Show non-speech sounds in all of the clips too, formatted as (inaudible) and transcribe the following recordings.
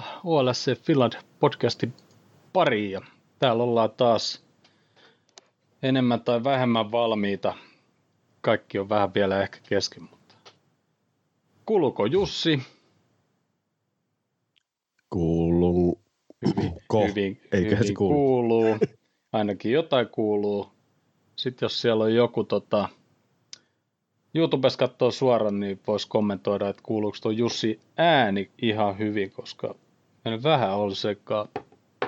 Tervetuloa OLSC Finland podcastin pariin ja täällä ollaan taas enemmän tai vähemmän valmiita. Kaikki on vähän vielä ehkä kesken, mutta kuuluuko Jussi? Kuuluu. Hyvin, Ko. hyvin, Eiköhän hyvin kuulu. kuuluu. Ainakin jotain kuuluu. Sitten jos siellä on joku tota, YouTubessa katsoo suoraan, niin voisi kommentoida, että kuuluuko tuo Jussi ääni ihan hyvin, koska meillä vähän on sekä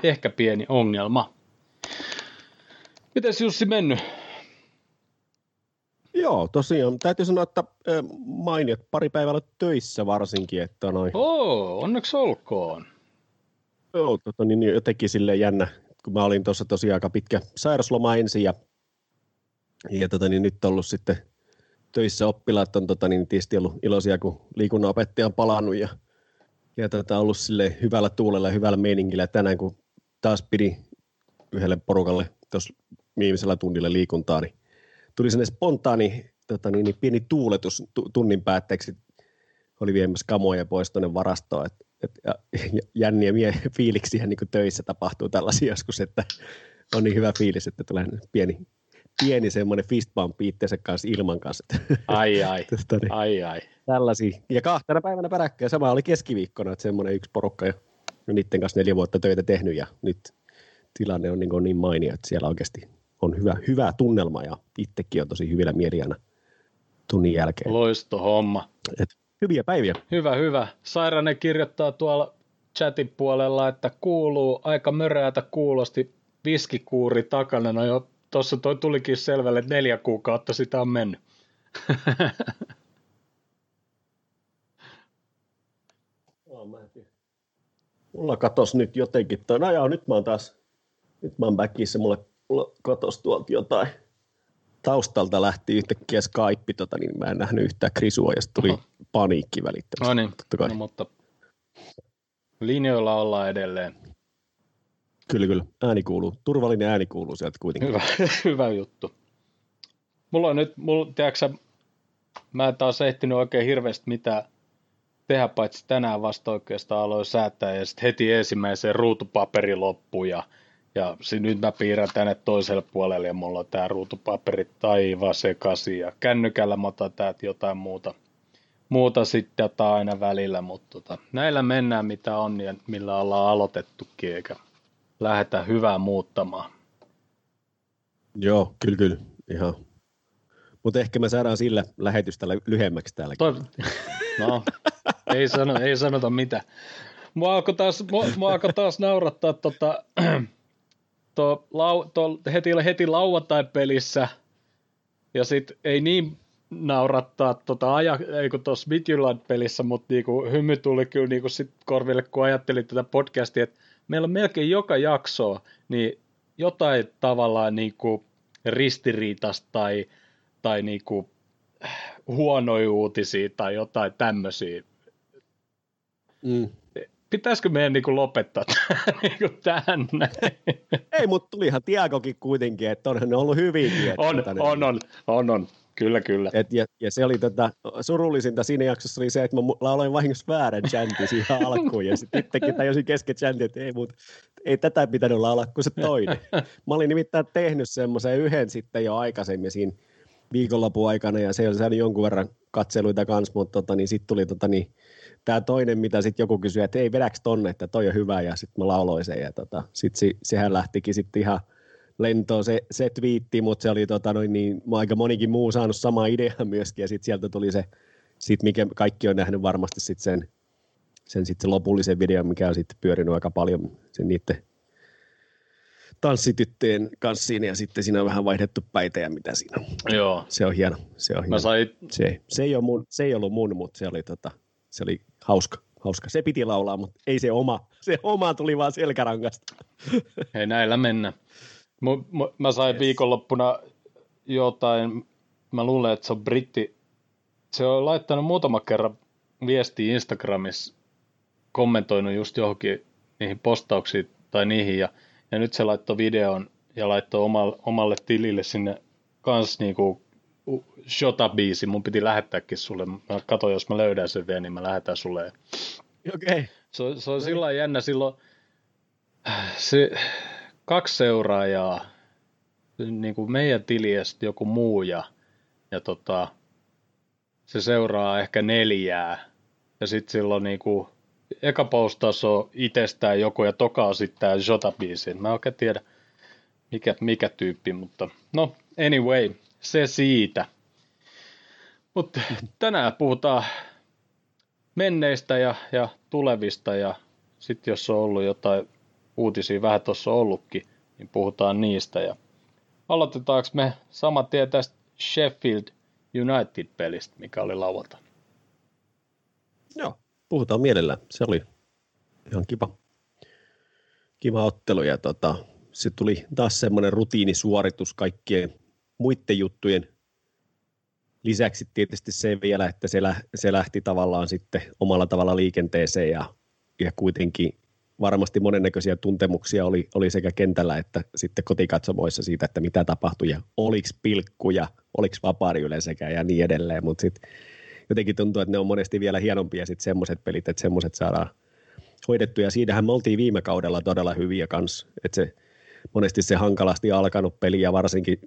ehkä pieni ongelma. Mites Jussi mennyt? Joo, tosiaan. Täytyy sanoa, että mainiot pari päivää ollut töissä varsinkin, että noin. Oo, onneksi olkoon. Joo, tota, niin, niin jotenkin silleen jännä, kun mä olin tuossa tosiaan aika pitkä sairasloma ensin ja, ja tota, niin nyt ollut sitten töissä oppilaat on tota, niin tietysti ollut iloisia, kun liikunnanopettaja on palannut ja, ja tota, ollut sille hyvällä tuulella ja hyvällä meiningillä. Tänään kun taas pidi yhdelle porukalle tuossa viimeisellä tunnilla liikuntaa, niin tuli sinne spontaani tota, niin, niin pieni tuuletus tu- tunnin päätteeksi. Oli viemässä kamoja pois tuonne varastoon. Et, et, ja, ja jänniä mie- fiiliksiä niin kuin töissä tapahtuu tällaisia joskus, että on niin hyvä fiilis, että tulee pieni, pieni semmoinen fist bump itseensä kanssa ilman kanssa. Ai ai, (laughs) tota, niin, ai ai. tällaisia. Ja kahtena päivänä peräkkäin. Sama oli keskiviikkona, että semmoinen yksi porukka jo niiden kanssa neljä vuotta töitä tehnyt ja nyt tilanne on niin, kuin niin mainio, että siellä oikeasti on hyvä, hyvä tunnelma ja itsekin on tosi hyvillä mieliana tunnin jälkeen. Loisto homma. Et hyviä päiviä. Hyvä, hyvä. Sairanen kirjoittaa tuolla chatin puolella, että kuuluu aika möräätä kuulosti viskikuuri takana. No jo, tuossa toi tulikin selvälle, että neljä kuukautta sitä on mennyt. (laughs) Mulla katos nyt jotenkin, toi, no joo, nyt mä oon taas, nyt mä oon backissa, mulla, mulla katos tuolta jotain. Taustalta lähti yhtäkkiä Skype, tota, niin mä en nähnyt yhtään krisua ja sitten tuli Oho. paniikki välittömästi. No niin, no, mutta linjoilla ollaan edelleen. Kyllä, kyllä. Ääni kuuluu. Turvallinen ääni kuuluu sieltä kuitenkin. Hyvä, (laughs) hyvä juttu. Mulla on nyt, mulla, tiedätkö, mä en taas ehtinyt oikein hirveästi mitään tehdä, paitsi tänään vasta oikeastaan aloin säätää ja sitten heti ensimmäiseen ruutupaperi loppu ja, ja sit nyt mä piirrän tänne toiselle puolelle ja mulla on tää ruutupaperi taivaan sekaisin ja kännykällä mä otan täältä jotain muuta, muuta sitten aina välillä, mutta tota, näillä mennään mitä on ja millä ollaan aloitettukin eikä lähdetä hyvää muuttamaan. Joo, kyllä, kyllä. Ihan. Mutta ehkä me saadaan sillä lähetystä lä- lyhyemmäksi täälläkin. Toi, no, ei, sano, ei sanota mitä. Mua alkoi taas, mua, mua alkoi taas naurattaa tota, (clears throat) to, lau, to, heti, heti lauantai-pelissä ja sitten ei niin naurattaa tota, aja, ei kun tuossa Midtjylland-pelissä, mutta niinku, hymy tuli kyllä niinku sit korville, kun ajattelin tätä podcastia, että meillä on melkein joka jakso niin jotain tavallaan niinku ristiriitasta tai, tai niinku huonoja uutisia tai jotain tämmöisiä. Mm. Pitäisikö meidän niinku lopettaa tämä niinku tähän näin? Ei, mutta tulihan Tiagokin kuitenkin, että onhan ne ollut hyvinkin. On, tota, ne- on, on, on, on, kyllä, kyllä. Et, ja, ja, se oli tota, surullisinta siinä jaksossa oli se, että mä lauloin vahingossa väärän chantin siihen alkuun ja sitten itsekin tajusin kesken chantin, että ei, mut, ei tätä pitänyt laulaa kuin se toinen. Mä olin nimittäin tehnyt semmoisen yhden sitten jo aikaisemmin siinä viikonlopun aikana ja se oli saanut jonkun verran katseluita kanssa, mutta tota, niin sitten tuli tota, niin, tämä toinen, mitä sitten joku kysyi, että ei vedäks tonne, että toi on hyvä ja sitten mä lauloin sen ja tota, sitten se, sehän lähtikin sitten ihan lentoon se, se twiitti, mutta se oli tota, noin, niin, aika monikin muu saanut sama idea myöskin ja sitten sieltä tuli se, sit mikä kaikki on nähnyt varmasti sit sen, sen, sit se lopullisen videon, mikä on sitten pyörinyt aika paljon sen niiden tanssityttöjen kanssa siinä ja sitten siinä on vähän vaihdettu päitä ja mitä siinä on. Joo, Se on hieno. Se, on hieno. mä sain, se, se, ei, ole mun, se ei ollut mun, mutta se oli, tota, se oli hauska. hauska. Se piti laulaa, mutta ei se oma. Se oma tuli vaan selkärangasta. ei näillä mennä. Mu, mä sain Yes. viikonloppuna jotain, mä luulen, että se on britti, se on laittanut muutama kerran viestiä Instagramissa, kommentoinut just johonkin niihin postauksiin tai niihin, ja, ja nyt se laittoi videon ja laittoi omalle, omalle tilille sinne kans niinku Shota-biisi, mun piti lähettääkin sulle. Mä katson, jos mä löydän sen vielä, niin mä lähetän sulle. Okei. Okay. Se, se on sillä jännä silloin, se, kaksi seuraajaa, niin kuin meidän tiliestä joku muu ja, ja tota, se seuraa ehkä neljää ja sitten silloin niin kuin, eka postaus on itsestään joku ja toka on sitten tämä Jota-biisi. Mä en oikein tiedä mikä, mikä tyyppi, mutta no anyway, se siitä. Mutta tänään puhutaan menneistä ja, ja tulevista ja sitten jos on ollut jotain uutisia, vähän tuossa ollutkin, niin puhutaan niistä. Ja aloitetaanko me saman tien tästä Sheffield United-pelistä, mikä oli lauantaina? Joo, puhutaan mielellään. Se oli ihan kiva, kiva ottelu ja tota, se tuli taas semmoinen rutiinisuoritus kaikkien muiden juttujen lisäksi tietysti se vielä, että se, lä- se lähti tavallaan sitten omalla tavalla liikenteeseen ja, ja kuitenkin varmasti monennäköisiä tuntemuksia oli, oli sekä kentällä että sitten kotikatsomoissa siitä, että mitä tapahtui ja oliko pilkkuja, oliko vapaari yleensäkään ja niin edelleen, mutta sitten jotenkin tuntuu, että ne on monesti vielä hienompia sitten semmoiset pelit, että semmoiset saadaan hoidettu ja siinähän me oltiin viime kaudella todella hyviä kanssa, että se monesti se hankalasti alkanut peli ja varsinkin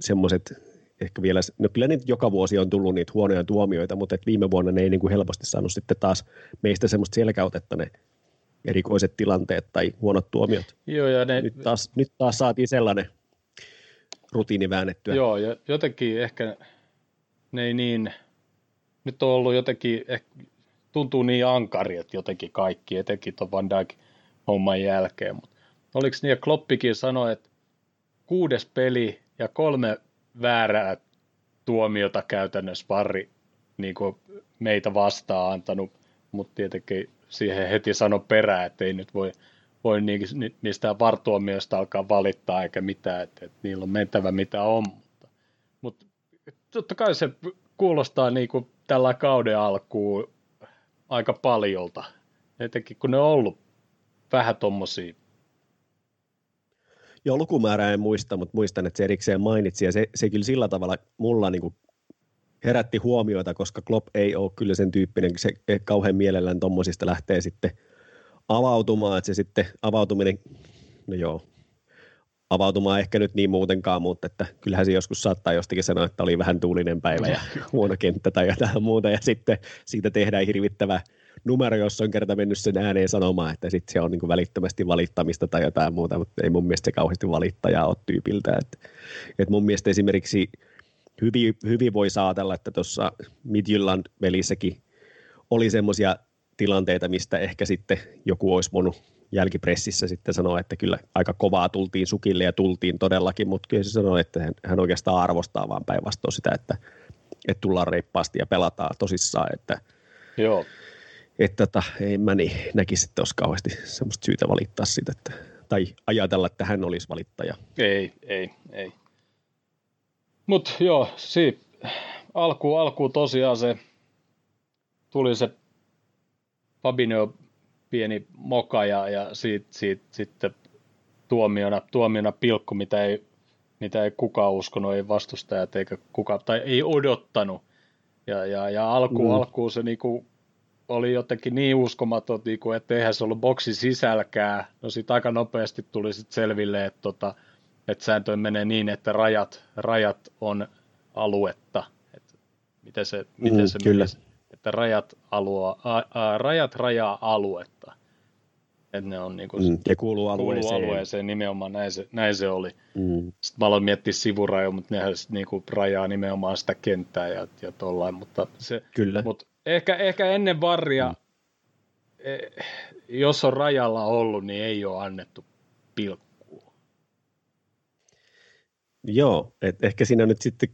semmoiset ehkä vielä, no kyllä niitä joka vuosi on tullut niitä huonoja tuomioita, mutta et viime vuonna ne ei niin kuin helposti saanut sitten taas meistä semmoista selkäytettä ne erikoiset tilanteet tai huonot tuomiot. Joo, ja ne... nyt, taas, nyt taas saatiin sellainen rutiini väännettyä. Joo, ja jotenkin ehkä ne ei niin, nyt on ollut jotenkin, ehkä, tuntuu niin ankari, että jotenkin kaikki, etenkin tuon Van Dijk homman jälkeen, mutta oliko niin, ja Kloppikin sanoi, että kuudes peli ja kolme väärää tuomiota käytännössä varri niin meitä vastaan antanut, mutta tietenkin siihen heti sano perään, että ei nyt voi, voi mistään vartuomioista alkaa valittaa eikä mitään, että, että niillä on mentävä mitä on. Mutta, mutta totta kai se kuulostaa niin kuin tällä kauden alkuun aika paljolta, etenkin kun ne on ollut vähän tuommoisia Joo, lukumäärää en muista, mutta muistan, että se erikseen mainitsi, ja se, se kyllä sillä tavalla mulla niin kuin herätti huomioita, koska Klopp ei ole kyllä sen tyyppinen, se kauhean mielellään tuommoisista lähtee sitten avautumaan, että se sitten avautuminen, no joo, avautumaan ehkä nyt niin muutenkaan, mutta että kyllähän se joskus saattaa jostakin sanoa, että oli vähän tuulinen päivä ja (laughs) huono kenttä tai jotain muuta, ja sitten siitä tehdään hirvittävä numero, jos on kerta mennyt sen ääneen sanomaan, että sitten se on niin välittömästi valittamista tai jotain muuta, mutta ei mun mielestä se kauheasti valittajaa ole tyypiltä. Et, et mun mielestä esimerkiksi hyvin, hyvin voi saatella, että tuossa Midjylland-velissäkin oli semmoisia tilanteita, mistä ehkä sitten joku olisi voinut jälkipressissä sitten sanoa, että kyllä aika kovaa tultiin sukille ja tultiin todellakin, mutta kyllä se sanoi, että hän, hän oikeastaan arvostaa vaan päinvastoin sitä, että, että tullaan reippaasti ja pelataan tosissaan, että Joo että tota, ei mä niin näkisi, että olisi kauheasti semmoista syytä valittaa siitä, että, tai ajatella, että hän olisi valittaja. Ei, ei, ei. Mutta joo, si, alku, alku tosiaan se tuli se Fabinho pieni moka ja, ja siitä, siitä, sitten tuomiona, tuomiona pilkku, mitä ei, mitä ei kukaan uskonut, ei vastustajat eikä kukaan, tai ei odottanut. Ja, ja, ja alku, mm. alkuun se niinku oli jotenkin niin uskomaton, niin kuin, että eihän se ollut boksi sisälkään. No sitten aika nopeasti tuli sit selville, että, tota, että sääntö menee niin, että rajat, rajat on aluetta. Että miten se, miten mm, se kyllä. Menisi? Että rajat, alua, a, a, rajat rajaa aluetta. Että ne on niin kuin, mm, ja kuuluu alueeseen. Kuuluu alueeseen nimenomaan, näin se, näin se oli. Mm. Sitten mä aloin miettiä sivurajoja, mutta nehän niin kuin rajaa nimenomaan sitä kenttää ja, ja tollain. Mutta, se, Kyllä. mutta Ehkä, ehkä ennen varria, mm. E, jos on rajalla ollut, niin ei ole annettu pilkkua. Joo, et ehkä siinä nyt sitten,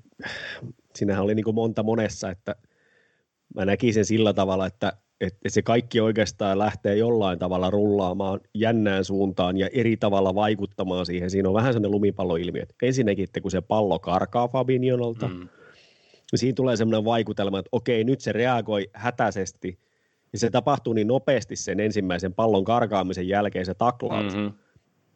siinähän oli niin kuin monta monessa, että mä näkisin sillä tavalla, että, että se kaikki oikeastaan lähtee jollain tavalla rullaamaan jännään suuntaan ja eri tavalla vaikuttamaan siihen. Siinä on vähän sellainen lumipalloilmiö. Ensinnäkin, että kun se pallo karkaa Fabinionolta, mm niin siinä tulee semmoinen vaikutelma, että okei, nyt se reagoi hätäisesti, ja se tapahtuu niin nopeasti sen ensimmäisen pallon karkaamisen jälkeen se taklaus, mm-hmm.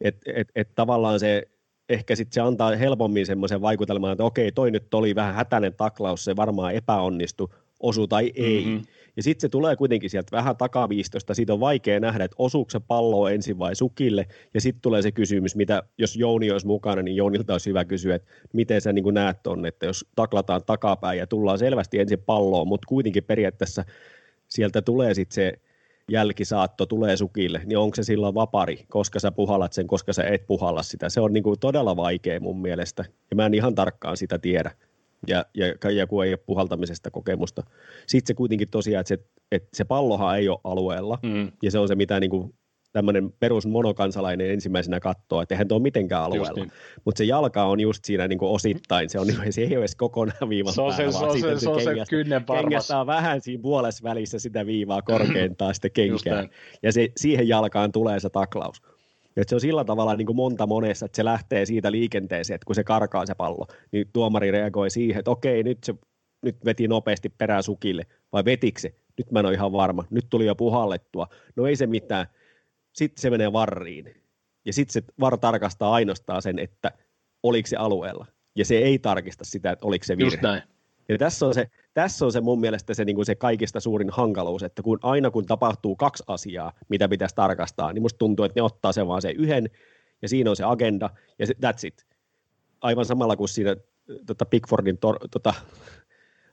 että et, et tavallaan se ehkä sitten se antaa helpommin semmoisen vaikutelman, että okei, toi nyt oli vähän hätäinen taklaus, se varmaan epäonnistui, osu tai ei. Mm-hmm. Ja sitten se tulee kuitenkin sieltä vähän takaviistosta, siitä on vaikea nähdä, että osuuko se pallo ensin vai sukille, ja sitten tulee se kysymys, mitä jos Jouni olisi mukana, niin Jounilta olisi hyvä kysyä, että miten sä niin näet ton, että jos taklataan takapäin ja tullaan selvästi ensin palloon, mutta kuitenkin periaatteessa sieltä tulee sitten se jälkisaatto tulee sukille, niin onko se silloin vapari, koska sä puhallat sen, koska sä et puhalla sitä. Se on niin kuin todella vaikea mun mielestä, ja mä en ihan tarkkaan sitä tiedä ja, ja, ja kun ei ole puhaltamisesta kokemusta. Sitten se kuitenkin tosiaan, että se, että se pallohan ei ole alueella, mm. ja se on se, mitä niin kuin tämmöinen perus monokansalainen ensimmäisenä katsoo, että eihän tuo mitenkään alueella. Niin. Mutta se jalka on just siinä niin kuin osittain, se, on, niin, se ei ole edes kokonaan viivan se on se, päällä, se, on se, se, on se kynnen kengästä vähän siinä puolessa välissä sitä viivaa korkeintaan sitten kenkään. Ja se, siihen jalkaan tulee se taklaus. Että se on sillä tavalla niin kuin monta monessa, että se lähtee siitä liikenteeseen, että kun se karkaa se pallo, niin tuomari reagoi siihen, että okei, nyt se nyt veti nopeasti perään sukille, vai vetikö se? Nyt mä en ole ihan varma. Nyt tuli jo puhallettua. No ei se mitään. Sitten se menee varriin. Ja sitten se var tarkastaa ainoastaan sen, että oliko se alueella. Ja se ei tarkista sitä, että oliko se virhe. Just näin. Ja tässä on se, tässä on se mun mielestä se, niin kuin se kaikista suurin hankaluus, että kun aina kun tapahtuu kaksi asiaa, mitä pitäisi tarkastaa, niin musta tuntuu, että ne ottaa sen vaan se yhden, ja siinä on se agenda, ja se, that's it. Aivan samalla kuin siinä tota Pickfordin tor, tota,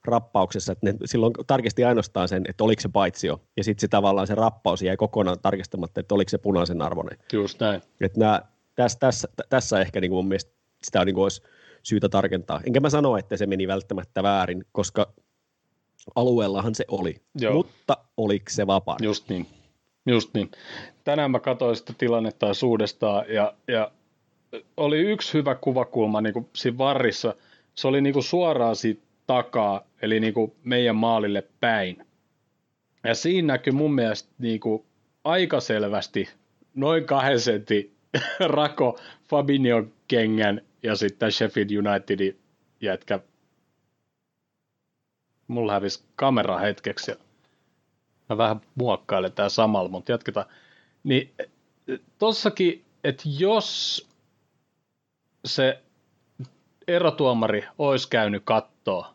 rappauksessa, että ne silloin tarkisti ainoastaan sen, että oliko se paitsio, ja sitten se tavallaan se rappaus jäi kokonaan tarkistamatta, että oliko se punaisen arvoinen. Just näin. Että nämä, tässä, tässä, tässä ehkä niin kuin mun mielestä sitä niin kuin olisi syytä tarkentaa. Enkä mä sano, että se meni välttämättä väärin, koska alueellahan se oli, Joo. mutta oliko se vapaa? Just niin, just niin. Tänään mä katsoin sitä tilannetta uudestaan ja, ja oli yksi hyvä kuvakulma niin kuin siinä varrissa. Se oli niin kuin suoraan siitä takaa, eli niin kuin meidän maalille päin. Ja siinä näkyy mun mielestä niin kuin aika selvästi noin kahden sentin (laughs) rako Fabinho kengän ja sitten Sheffield Unitedin jätkä. Mulla hävisi kamera hetkeksi ja mä vähän muokkailen tää samalla, mutta jatketaan. Niin tossakin, että jos se erotuomari olisi käynyt kattoa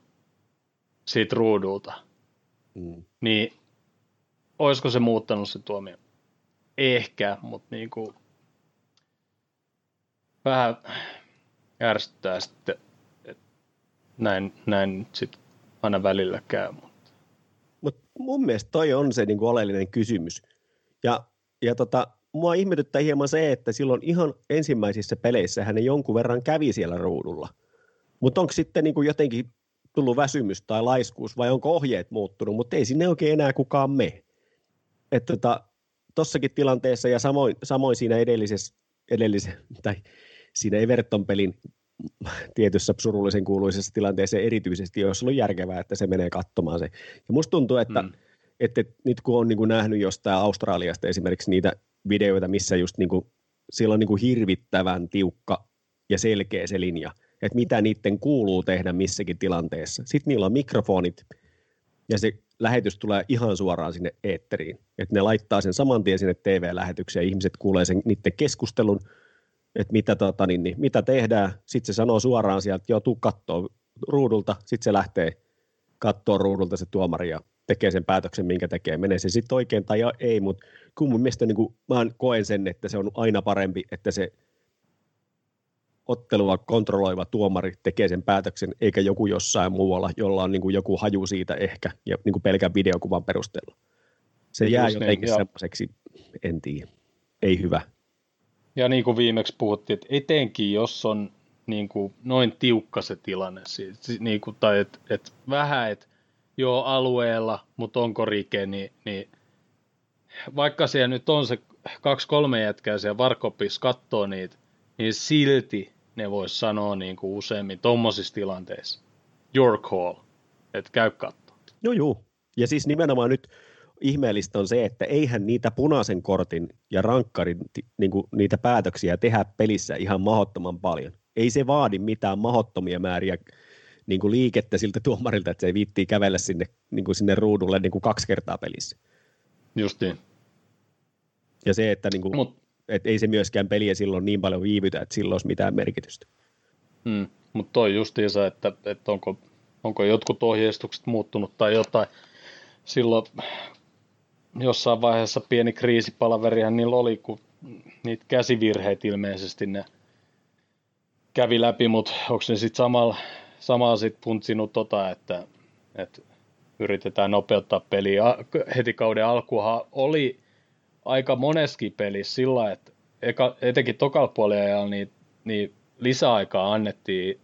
siitä ruudulta, mm. niin olisiko se muuttanut se tuomio? Ehkä, mutta niin kuin vähän ärsyttää sitten, että näin, näin sitten aina välillä käy. Mutta Mut mun mielestä toi on se niin kuin oleellinen kysymys. Ja, ja tota, mua ihmetyttää hieman se, että silloin ihan ensimmäisissä peleissä hän jonkun verran kävi siellä ruudulla. Mutta onko sitten niin kuin jotenkin tullut väsymys tai laiskuus vai onko ohjeet muuttunut, mutta ei sinne oikein enää kukaan me. Että tota, tossakin tilanteessa ja samoin, samoin siinä edellisessä, edellisen, tai siinä Everton pelin tietyssä surullisen kuuluisessa tilanteessa erityisesti olisi ollut järkevää, että se menee katsomaan se. Ja musta tuntuu, että, mm. että, että nyt kun on niin kuin nähnyt jostain Australiasta esimerkiksi niitä videoita, missä just niin kuin, siellä on niin kuin hirvittävän tiukka ja selkeä se linja, että mitä niiden kuuluu tehdä missäkin tilanteessa. Sitten niillä on mikrofonit ja se lähetys tulee ihan suoraan sinne eetteriin. Että ne laittaa sen saman tien sinne TV-lähetykseen ihmiset kuulee sen niiden keskustelun – että mitä, tota, niin, niin, mitä tehdään. Sitten se sanoo suoraan sieltä, että joo, tuu kattoo ruudulta. Sitten se lähtee katsoa ruudulta se tuomari ja tekee sen päätöksen, minkä tekee. Menee se sitten oikein tai ei, mutta kun mun mielestä niin kuin, mä koen sen, että se on aina parempi, että se ottelua kontrolloiva tuomari tekee sen päätöksen, eikä joku jossain muualla, jolla on niin kuin joku haju siitä ehkä, ja niin kuin pelkän videokuvan perusteella. Se jää niin, jotenkin semmoiseksi, en tiedä, ei hyvä. Ja niin kuin viimeksi puhuttiin, että etenkin jos on niin kuin noin tiukka se tilanne, niin kuin, tai että et vähän, että joo alueella, mutta onko rike, niin, niin vaikka siellä nyt on se kaksi-kolme jätkää siellä Varkopissa katsoo niitä, niin silti ne vois sanoa niin kuin useammin tuommoisissa tilanteissa. Your call, että käy katsoa. Joo, joo. Ja siis nimenomaan nyt ihmeellistä on se, että eihän niitä punaisen kortin ja rankkarin niin kuin niitä päätöksiä tehdä pelissä ihan mahdottoman paljon. Ei se vaadi mitään mahdottomia määriä niin kuin liikettä siltä tuomarilta, että se ei viittii kävellä sinne, niin kuin sinne ruudulle niin kuin kaksi kertaa pelissä. Justiin. Ja se, että niin kuin, Mut, et ei se myöskään peliä silloin niin paljon viivytä, että silloin olisi mitään merkitystä. Mm, mutta toi justiinsa, että, että onko onko jotkut ohjeistukset muuttunut tai jotain. Silloin jossain vaiheessa pieni kriisipalaverihan niillä oli, kun niitä käsivirheitä ilmeisesti ne kävi läpi, mutta onko ne sitten samalla, samalla sit puntsinut tota, että, että yritetään nopeuttaa peliä. Heti kauden alkuhan oli aika moneskin pelissä sillä, että eka, etenkin tokalla puolella niin, niin lisäaikaa annettiin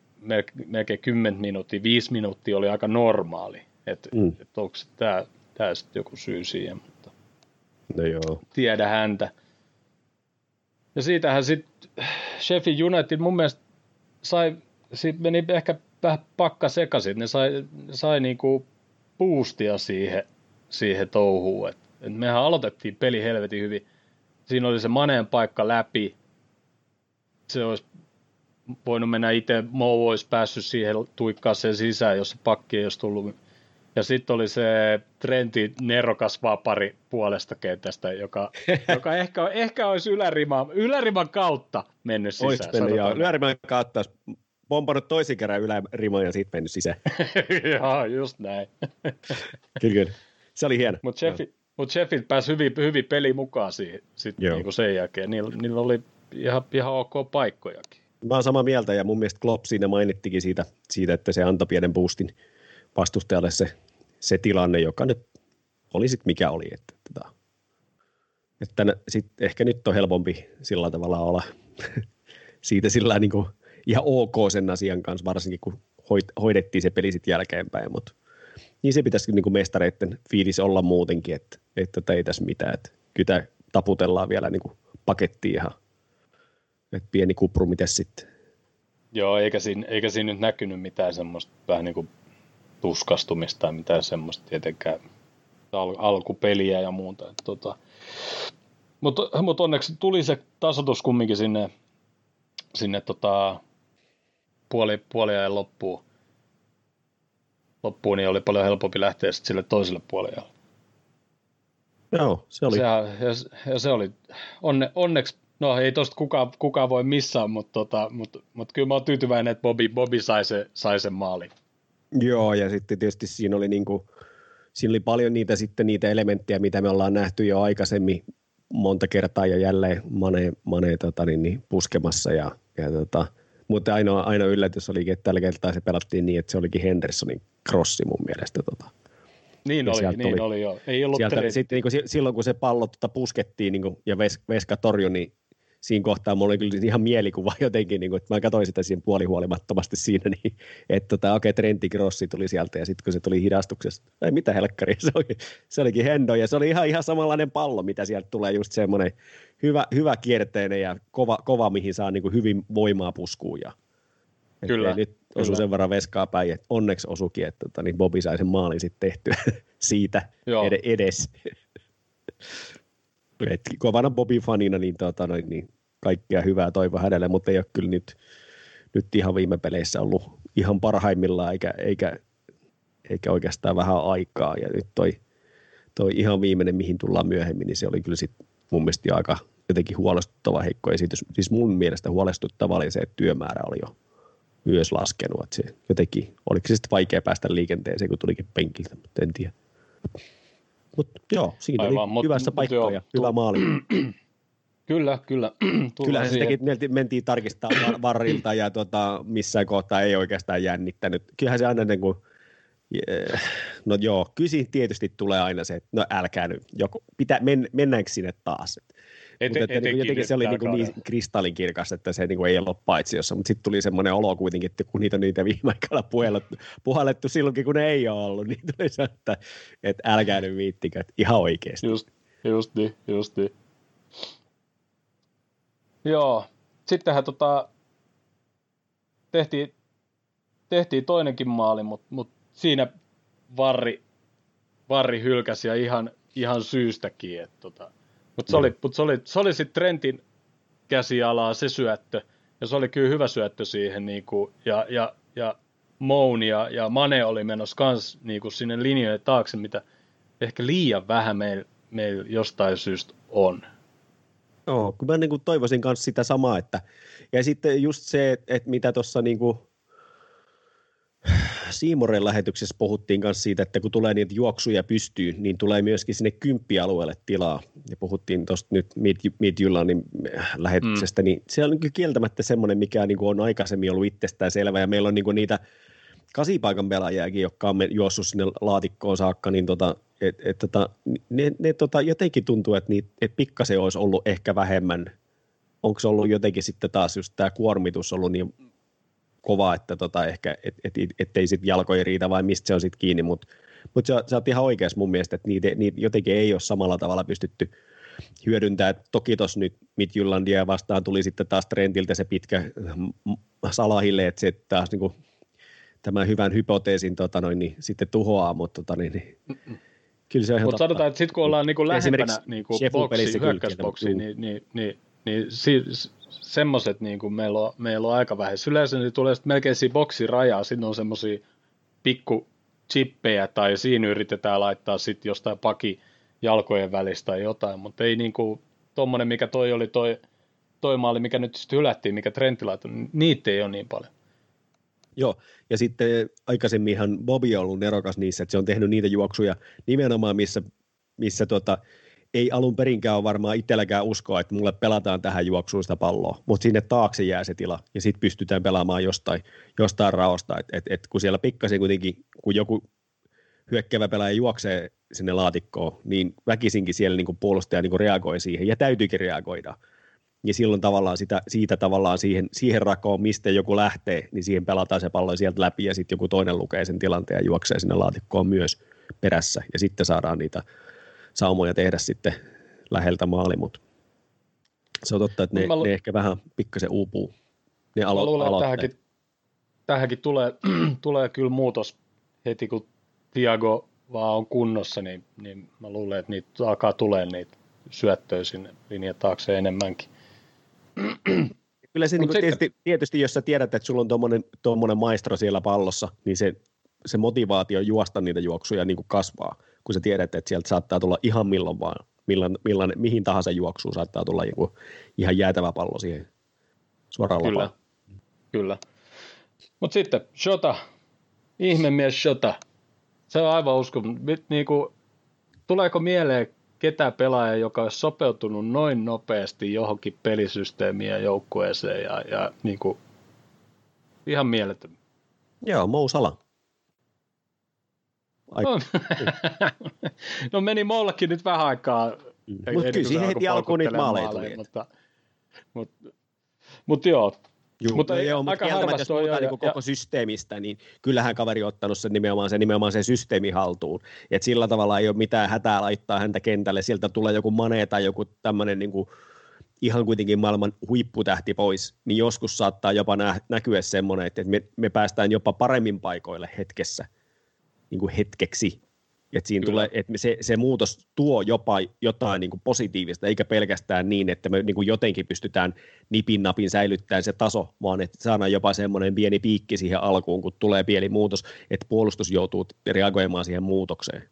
melkein 10 minuuttia, 5 minuuttia oli aika normaali. Että mm. et onko tämä, tämä sitten joku syy siihen, mutta no joo. tiedä häntä. Ja siitähän sitten Sheffield United mun mielestä sai, siitä meni ehkä vähän pakka sekaisin, ne sai, sai niinku boostia siihen, siihen touhuun. Et, et mehän aloitettiin peli helvetin hyvin. Siinä oli se Maneen paikka läpi. Se olisi voinut mennä itse, Mo olisi päässyt siihen tuikkaa sen sisään, jos se pakki ei olisi tullut. Ja sitten oli se Trentin nerokas vapari puolesta kentästä, joka, (laughs) joka ehkä, ehkä olisi yläriman, yläriman kautta mennyt sisään. Olisi mennyt, joo. Yläriman kautta olisi pompannut toisen kerran yläriman ja sitten mennyt sisään. (laughs) joo, just näin. kyllä, kyllä. Se oli hieno. Mutta Sheffield, mut Sheffield pääsi hyvin, hyvin peli mukaan siihen, sit niinku sen jälkeen. Niillä, niillä oli ihan, ihan ok paikkojakin. Mä oon samaa mieltä ja mun mielestä Klopp siinä mainittikin siitä, siitä että se antoi pienen boostin vastustajalle se, se tilanne, joka nyt oli sitten mikä oli. Että, että, tota, että sit ehkä nyt on helpompi sillä tavalla olla (laughs) siitä sillä niin kuin ihan ok sen asian kanssa, varsinkin kun hoidettiin se peli sitten jälkeenpäin, mutta niin se pitäisi niin kuin mestareiden fiilis olla muutenkin, että, että ei tässä mitään, että kyllä taputellaan vielä niin pakettiin ihan, että pieni kupru, miten sitten. Joo, eikä siinä, eikä siinä nyt näkynyt mitään semmoista vähän niin kuin tuskastumista tai mitään semmoista tietenkään al- alkupeliä ja muuta. Tota. Mutta mut onneksi tuli se tasoitus kumminkin sinne, sinne tota, puoli, puoliajan loppuun. loppuun, niin oli paljon helpompi lähteä sitten sille toiselle puoliajalle. Joo, se oli. Se, ja, ja se oli onne, onneksi, no ei tosta kukaan, kukaan voi missään, mutta, tota, mutta, mutta kyllä mä oon tyytyväinen, että Bobby, Bobby sai, se, sai sen maalin. Joo, ja sitten tietysti siinä oli, niin kuin, siinä oli paljon niitä, sitten niitä elementtejä, mitä me ollaan nähty jo aikaisemmin monta kertaa ja jälleen Mane, Mane tota, niin, niin, puskemassa. Ja, ja tota, mutta ainoa, ainoa yllätys oli, että tällä kertaa se pelattiin niin, että se olikin Hendersonin crossi mun mielestä. Tota. Niin oli, niin oli, oli joo. Ei ollut sieltä, sitten, niin kuin, silloin kun se pallo tota, puskettiin niin kuin, ja ves, Veska torjui, niin siinä kohtaa mulla oli kyllä ihan mielikuva (laughs) jotenkin, niin kuin, että mä katsoin sitä siinä puolihuolimattomasti siinä, (laughs) niin, että tota, okei, okay, Trentti Grossi tuli sieltä ja sitten kun se tuli hidastuksessa, ei mitä helkkari, (laughs) se, oli, se olikin Hendo ja se oli ihan, ihan samanlainen pallo, mitä sieltä tulee, just semmoinen hyvä, hyvä kierteinen ja kova, kova mihin saa niin kuin hyvin voimaa puskuun ja Kyllä. Nyt osu sen verran veskaa päin, että onneksi osukin, että tota, niin Bobi sai sen maalin sitten tehtyä (laughs) siitä ed- edes. Et kovana Bobby-fanina, niin, tota, noin, niin kaikkea hyvää toivo hänelle, mutta ei ole kyllä nyt, nyt ihan viime peleissä ollut ihan parhaimmillaan, eikä, eikä, eikä oikeastaan vähän aikaa. Ja nyt toi, toi ihan viimeinen, mihin tullaan myöhemmin, niin se oli kyllä sit mun mielestä aika jotenkin huolestuttava heikko esitys. Siis mun mielestä huolestuttava oli se, että työmäärä oli jo myös laskenut. Että se jotenkin, oliko se sitten vaikea päästä liikenteeseen, kun tulikin penkiltä, mutta en tiedä. Mutta joo, siinä Aivan, oli mut, hyvässä paikka ja hyvä maali. (clears throat) Kyllä, kyllä. (clears throat) Kyllähän sitäkin mentiin tarkistaa varrilta ja tota, missään kohtaa ei oikeastaan jännittänyt. Kyllähän se aina niin kuin, no joo, kysin tietysti tulee aina se, että no älkää nyt, joko, pitää, men, mennäänkö sinne taas. Ete, mutta että niin, jotenkin se oli niin, niin kristallinkirkas, että se niin kuin ei ollut paitsiossa, mutta sitten tuli semmoinen olo kuitenkin, että kun niitä on niitä viime aikoina puhallettu, puhallettu silloinkin, kun ne ei ole ollut, niin tuli se, että, että älkää nyt viittikö, että ihan oikeasti. Just, just niin, just niin. Joo, sittenhän tota, tehtiin, tehtiin toinenkin maali, mutta mut siinä varri, varri hylkäsi ja ihan, ihan syystäkin. Tota. Mutta se, oli, mut se oli, se oli sitten Trentin käsialaa se syöttö, ja se oli kyllä hyvä syöttö siihen, niinku, ja, ja, ja Moun ja, ja Mane oli menossa kans niinku sinne linjojen taakse, mitä ehkä liian vähän meillä meil jostain syystä on. Joo, kun mä niin kuin toivoisin myös sitä samaa, että ja sitten just se, että, että mitä tuossa niin kuin, Siimoren lähetyksessä puhuttiin myös siitä, että kun tulee niitä juoksuja pystyyn, niin tulee myöskin sinne kymppialueelle tilaa. Ja puhuttiin tuosta nyt Midjulanin lähetyksestä, mm. niin se on niin kieltämättä semmoinen, mikä niin on aikaisemmin ollut itsestään selvä. Ja meillä on niin niitä kasipaikan pelaajiakin, jotka on juossut sinne laatikkoon saakka, niin tota, et, et, tota, ne, ne tota, jotenkin tuntuu, että, niitä, että pikkasen olisi ollut ehkä vähemmän. Onko se ollut jotenkin sitten taas just tämä kuormitus ollut niin kova, että tota ehkä, et, et, et, ettei sitten jalkoja riitä vai mistä se on sitten kiinni, mutta mut sä, sä oot ihan oikeassa mun mielestä, että niitä, niitä jotenkin ei ole samalla tavalla pystytty hyödyntää. Toki tuossa nyt Midjyllandia vastaan tuli sitten taas Trentiltä se pitkä salahille, että se taas niin kuin tämän hyvän hypoteesin tota noin, niin sitten tuhoaa, mutta tota, niin, niin, kyllä se on Mutta sanotaan, että sitten kun ollaan niin kuin lähempänä niin kuin boksiin, hyökkäysboksiin, niin, niin, niin, niin si, semmoiset niin kuin meillä, on, meillä on aika vähän. Yleensä niin tulee melkein siinä boksin rajaa, sitten on semmoisia pikku chippejä tai siinä yritetään laittaa sitten jostain paki jalkojen välistä tai jotain, mutta ei niin kuin tuommoinen, mikä toi oli toi, toi maali, mikä nyt sitten hylättiin, mikä Trentti laittoi, niin niitä ei ole niin paljon. Joo, ja sitten aikaisemminhan Bobby on ollut nerokas niissä, että se on tehnyt niitä juoksuja nimenomaan, missä, missä tota, ei alun perinkään ole varmaan itselläkään uskoa, että mulle pelataan tähän juoksuun sitä palloa, mutta sinne taakse jää se tila, ja sitten pystytään pelaamaan jostain, jostain raosta, että et, et kun siellä pikkasen kuitenkin, kun joku hyökkävä pelaaja juoksee sinne laatikkoon, niin väkisinkin siellä niin puolustaja niin reagoi siihen, ja täytyykin reagoida, ja silloin tavallaan sitä, siitä tavallaan siihen, siihen rakoon, mistä joku lähtee, niin siihen pelataan se pallo sieltä läpi ja sitten joku toinen lukee sen tilanteen ja juoksee sinne laatikkoon myös perässä. Ja sitten saadaan niitä saumoja tehdä sitten läheltä maali, mutta se on totta, että ne, lu- ne ehkä vähän pikkasen uupuu. Ne alo- mä luulen, tähänkin, tähänkin tulee, (clears throat) tulee kyllä muutos heti, kun Tiago vaan on kunnossa, niin, niin mä luulen, että niitä alkaa tulee niitä syöttöjä sinne linjan taakse enemmänkin. Kyllä se niin tietysti, tietysti, jos sä tiedät, että sulla on tuommoinen, maestro siellä pallossa, niin se, se motivaatio juosta niitä juoksuja niin kuin kasvaa, kun sä tiedät, että sieltä saattaa tulla ihan milloin vaan, milloin, milloin, mihin tahansa juoksuun saattaa tulla joku ihan jäätävä pallo siihen suoraan Kyllä, lapaan. kyllä. Mutta sitten Shota, ihmemies Shota, se on aivan uskon. Niin kuin, tuleeko mieleen ketä pelaaja, joka olisi sopeutunut noin nopeasti johonkin pelisysteemiin ja joukkueeseen ja, ja niin kuin, ihan mieletön. Joo, Mou Sala. (laughs) No, no meni Mollakin nyt vähän aikaa. Mm. Mutta kyllä siihen heti alkuun niitä maaleja tuli. Mutta, mutta, mutta joo, Juu, mutta ei, joo, mutta kieltämättä, jos puhutaan niin koko ja, systeemistä, niin kyllähän kaveri on ottanut sen nimenomaan, sen, nimenomaan sen systeemi haltuun. Et sillä tavalla ei ole mitään hätää laittaa häntä kentälle. Sieltä tulee joku mane tai joku tämmöinen niin kuin, ihan kuitenkin maailman huipputähti pois, niin joskus saattaa jopa nä- näkyä semmoinen, että me, me päästään jopa paremmin paikoille hetkessä, niin kuin hetkeksi. Että siinä tulee, että se, se muutos tuo jopa jotain niin kuin positiivista, eikä pelkästään niin, että me niin kuin jotenkin pystytään nipin napin säilyttämään se taso, vaan että saadaan jopa semmoinen pieni piikki siihen alkuun, kun tulee pieni muutos, että puolustus joutuu reagoimaan siihen muutokseen.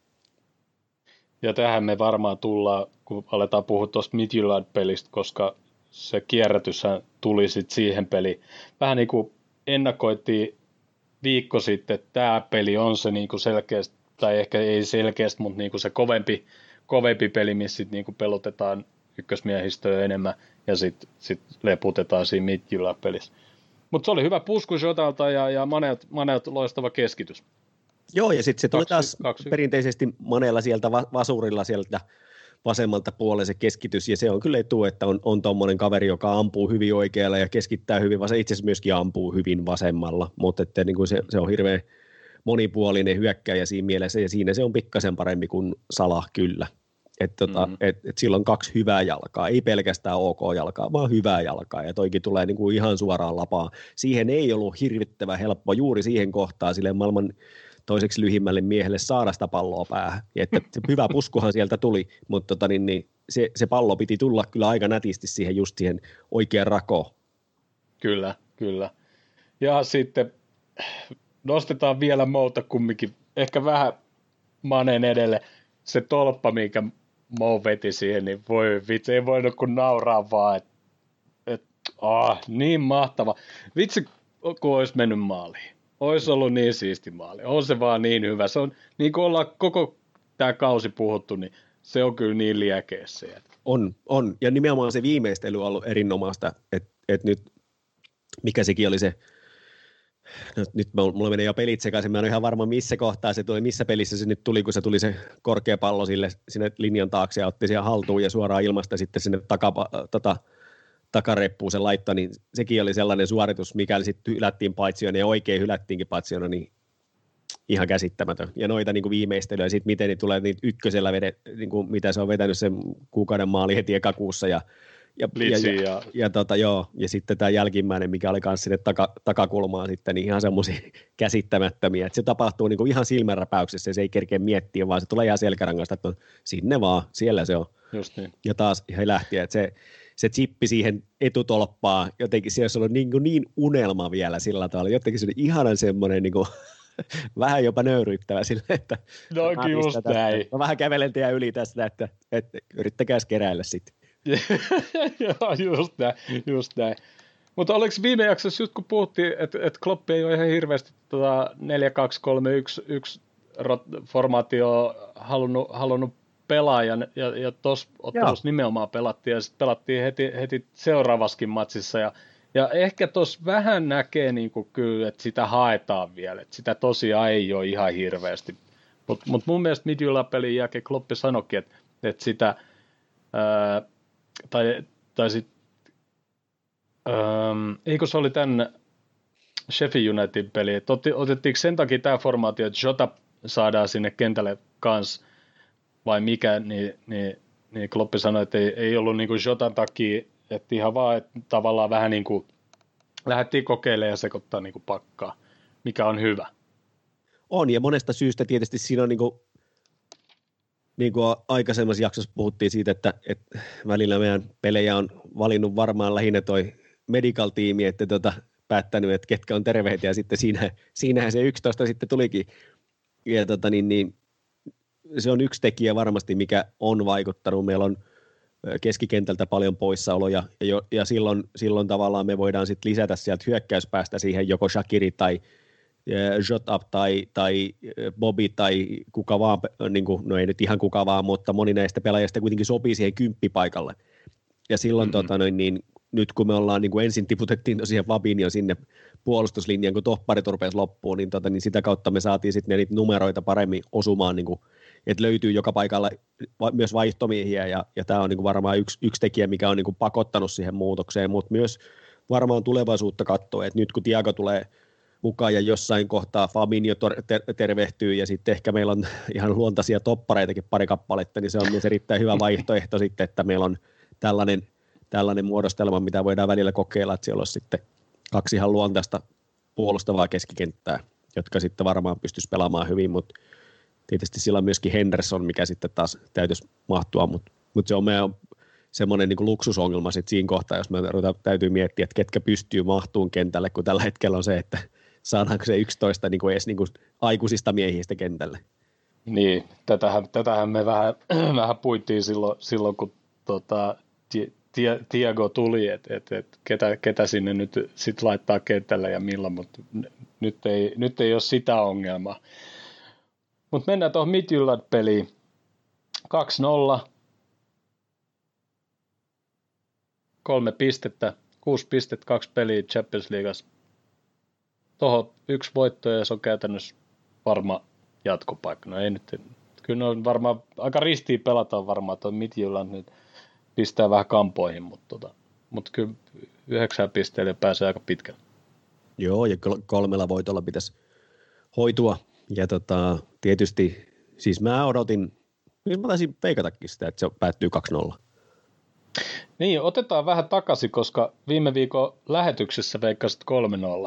Ja tähän me varmaan tullaan, kun aletaan puhua tuosta Midtjylland-pelistä, koska se kierrätyshän tuli sitten siihen peliin. Vähän niin kuin ennakoitiin viikko sitten, tämä peli on se niin kuin selkeästi tai ehkä ei selkeästi, mutta niin kuin se kovempi, kovempi peli, missä sit niin kuin pelotetaan ykkösmiehistöä enemmän ja sitten sit leputetaan siinä midjyllä pelissä. Mutta se oli hyvä pusku Jotalta ja, ja Maneot, Maneot loistava keskitys. Joo, ja sitten se tuli taas kaksi. perinteisesti Maneella sieltä vasurilla sieltä vasemmalta puolelle se keskitys, ja se on kyllä etu, että on, on tuommoinen kaveri, joka ampuu hyvin oikealla ja keskittää hyvin, vaan se itse asiassa myöskin ampuu hyvin vasemmalla, mutta että niin kuin se, se on hirveän monipuolinen hyökkäjä siinä mielessä, ja siinä se on pikkasen parempi kuin Salah kyllä. Että tota, mm-hmm. et, et sillä on kaksi hyvää jalkaa, ei pelkästään ok jalkaa, vaan hyvää jalkaa, ja toikin tulee niinku ihan suoraan lapaan. Siihen ei ollut hirvittävän helppo juuri siihen kohtaan sille maailman toiseksi lyhimmälle miehelle saada sitä palloa päähän. Ja että hyvä puskuhan sieltä tuli, mutta tota, niin, niin, se, se pallo piti tulla kyllä aika nätisti siihen just siihen oikeaan rakoon. Kyllä, kyllä. Ja sitten nostetaan vielä Mouta kumminkin, ehkä vähän Manen edelle. Se tolppa, minkä Mo veti siihen, niin voi vitsi, ei voinut kun nauraa vaan, että et, ah, niin mahtava. Vitsi, kun olisi mennyt maaliin. Ois ollut niin siisti maali. On se vaan niin hyvä. Se on, niin kuin ollaan koko tämä kausi puhuttu, niin se on kyllä niin liekeessä. On, on. Ja nimenomaan se viimeistely on ollut erinomaista, että et nyt, mikä sekin oli se, no, nyt mulla menee jo pelit sekaisin, mä en ole ihan varma missä kohtaa se tuli, missä pelissä se nyt tuli, kun se tuli se korkea pallo sille, sinne linjan taakse ja otti siihen haltuun ja suoraan ilmasta sitten sinne takapa, tota, takareppuun se laittoi, niin sekin oli sellainen suoritus, mikäli sitten hylättiin paitsiona ja oikein hylättiinkin paitsiona, niin ihan käsittämätön. Ja noita niin kuin viimeistelyä, ja sitten miten niin tulee niitä ykkösellä, vedet, niin kuin mitä se on vetänyt sen kuukauden maali heti ekakuussa, ja ja, ja, ja, ja, ja, tota, joo, ja sitten tämä jälkimmäinen, mikä oli myös sinne taka, takakulmaan sitten, niin ihan semmoisia (laughs) käsittämättömiä, että se tapahtuu niin kuin ihan silmänräpäyksessä, se ei kerkeä miettiä, vaan se tulee ihan selkärangasta, että no, sinne vaan, siellä se on. Just niin. Ja taas he lähti, että se, se chippi siihen etutolppaan, jotenkin se olisi ollut niin, niin unelma vielä sillä tavalla, jotenkin se oli ihanan semmoinen niin kuin, (laughs) vähän jopa nöyryyttävä sille, että no, just tästä. näin. Mä vähän kävelen teidän yli tästä, että, että yrittäkää keräillä sitten. (laughs) Joo, just näin, just näin. Mutta oliko viime jaksossa, just kun puhuttiin, että, että Klopp ei ole ihan hirveästi tota 4-2-3-1 formaatio halunnut, halunnut pelaajan, ja, ja tuossa ottelussa nimenomaan pelattiin, ja sitten pelattiin heti, heti seuraavaskin matsissa, ja, ja ehkä tuossa vähän näkee niin kuin kyllä, että sitä haetaan vielä, että sitä tosiaan ei ole ihan hirveästi. Mutta mut mun mielestä Midjula-pelin jälkeen Kloppi sanoikin, että, että sitä, ää, tai, tai sit, ää, eikö se oli tämän Sheffield Unitedin peli, että otettiinko sen takia tämä formaatio, että Jota saadaan sinne kentälle kanssa, vai mikä, niin, niin, niin Kloppi sanoi, että ei, ei ollut niin kuin Jotan takia, että ihan vaan, että tavallaan vähän niin kuin lähdettiin kokeilemaan ja sekoittaa niin kuin pakkaa, mikä on hyvä. On, ja monesta syystä tietysti siinä on niin kuin, niin kuin aikaisemmassa jaksossa puhuttiin siitä, että, että välillä meidän pelejä on valinnut varmaan lähinnä toi medical-tiimi, että tota, päättänyt, että ketkä on terveitä, ja sitten siinä, siinähän se 11 sitten tulikin. Ja tota, niin, niin, se on yksi tekijä varmasti, mikä on vaikuttanut. Meillä on keskikentältä paljon poissaoloja, ja, jo, ja silloin, silloin tavallaan me voidaan sitten lisätä sieltä hyökkäyspäästä siihen joko Shakiri tai Jotap tai, tai Bobby tai kuka vaan, niin kuin, no ei nyt ihan kuka vaan, mutta moni näistä pelaajista kuitenkin sopii siihen kymppipaikalle. Ja silloin mm-hmm. tota, noin, niin, nyt kun me ollaan, niin kuin ensin tiputettiin tosiaan Fabinho sinne puolustuslinjaan, kun topparit rupesi loppuun, niin, tota, niin sitä kautta me saatiin sitten niitä numeroita paremmin osumaan niin kuin että löytyy joka paikalla myös vaihtomiehiä, ja, ja tämä on niin kuin varmaan yksi, yksi tekijä, mikä on niin kuin pakottanut siihen muutokseen, mutta myös varmaan tulevaisuutta katsoa, että nyt kun Tiago tulee mukaan ja jossain kohtaa Fabinho ter- tervehtyy ja sitten ehkä meillä on (laughs) ihan luontaisia toppareitakin pari kappaletta, niin se on myös erittäin hyvä vaihtoehto (laughs) sitten, että meillä on tällainen, tällainen muodostelma, mitä voidaan välillä kokeilla, että siellä olisi sitten kaksi ihan luontaista puolustavaa keskikenttää, jotka sitten varmaan pystyisi pelaamaan hyvin, mutta tietysti sillä on myöskin Henderson, mikä sitten taas täytyisi mahtua, mutta, mutta se on meidän semmoinen niin luksusongelma sitten siinä kohtaa, jos me täytyy miettiä, että ketkä pystyy mahtuun kentälle, kun tällä hetkellä on se, että saadaanko se 11 niin kuin edes niin kuin aikuisista miehistä kentälle. Niin, tätähän, tätähän me vähän, (clears throat) vähän puittiin silloin, silloin kun tota, Tiago tuli, että et, et, ketä, ketä sinne nyt sit laittaa kentälle ja milloin, mutta nyt ei, nyt ei ole sitä ongelmaa. Mutta mennään tuohon Midtjylland-peliin. 2-0. Kolme pistettä, kuusi pistettä, kaksi peliä Champions Leagueassa. Tuohon yksi voitto ja se on käytännössä varma jatkopaikka. No ei nyt, kyllä on varmaan, aika ristiin pelataan varmaan tuon Midtjylland nyt pistää vähän kampoihin, mutta, tota, mutta kyllä yhdeksän pisteellä pääsee aika pitkälle. Joo, ja kolmella voitolla pitäisi hoitua ja tota, tietysti, siis mä odotin, siis mä taisin peikatakin sitä, että se päättyy 2-0. Niin, otetaan vähän takaisin, koska viime viikon lähetyksessä veikkasit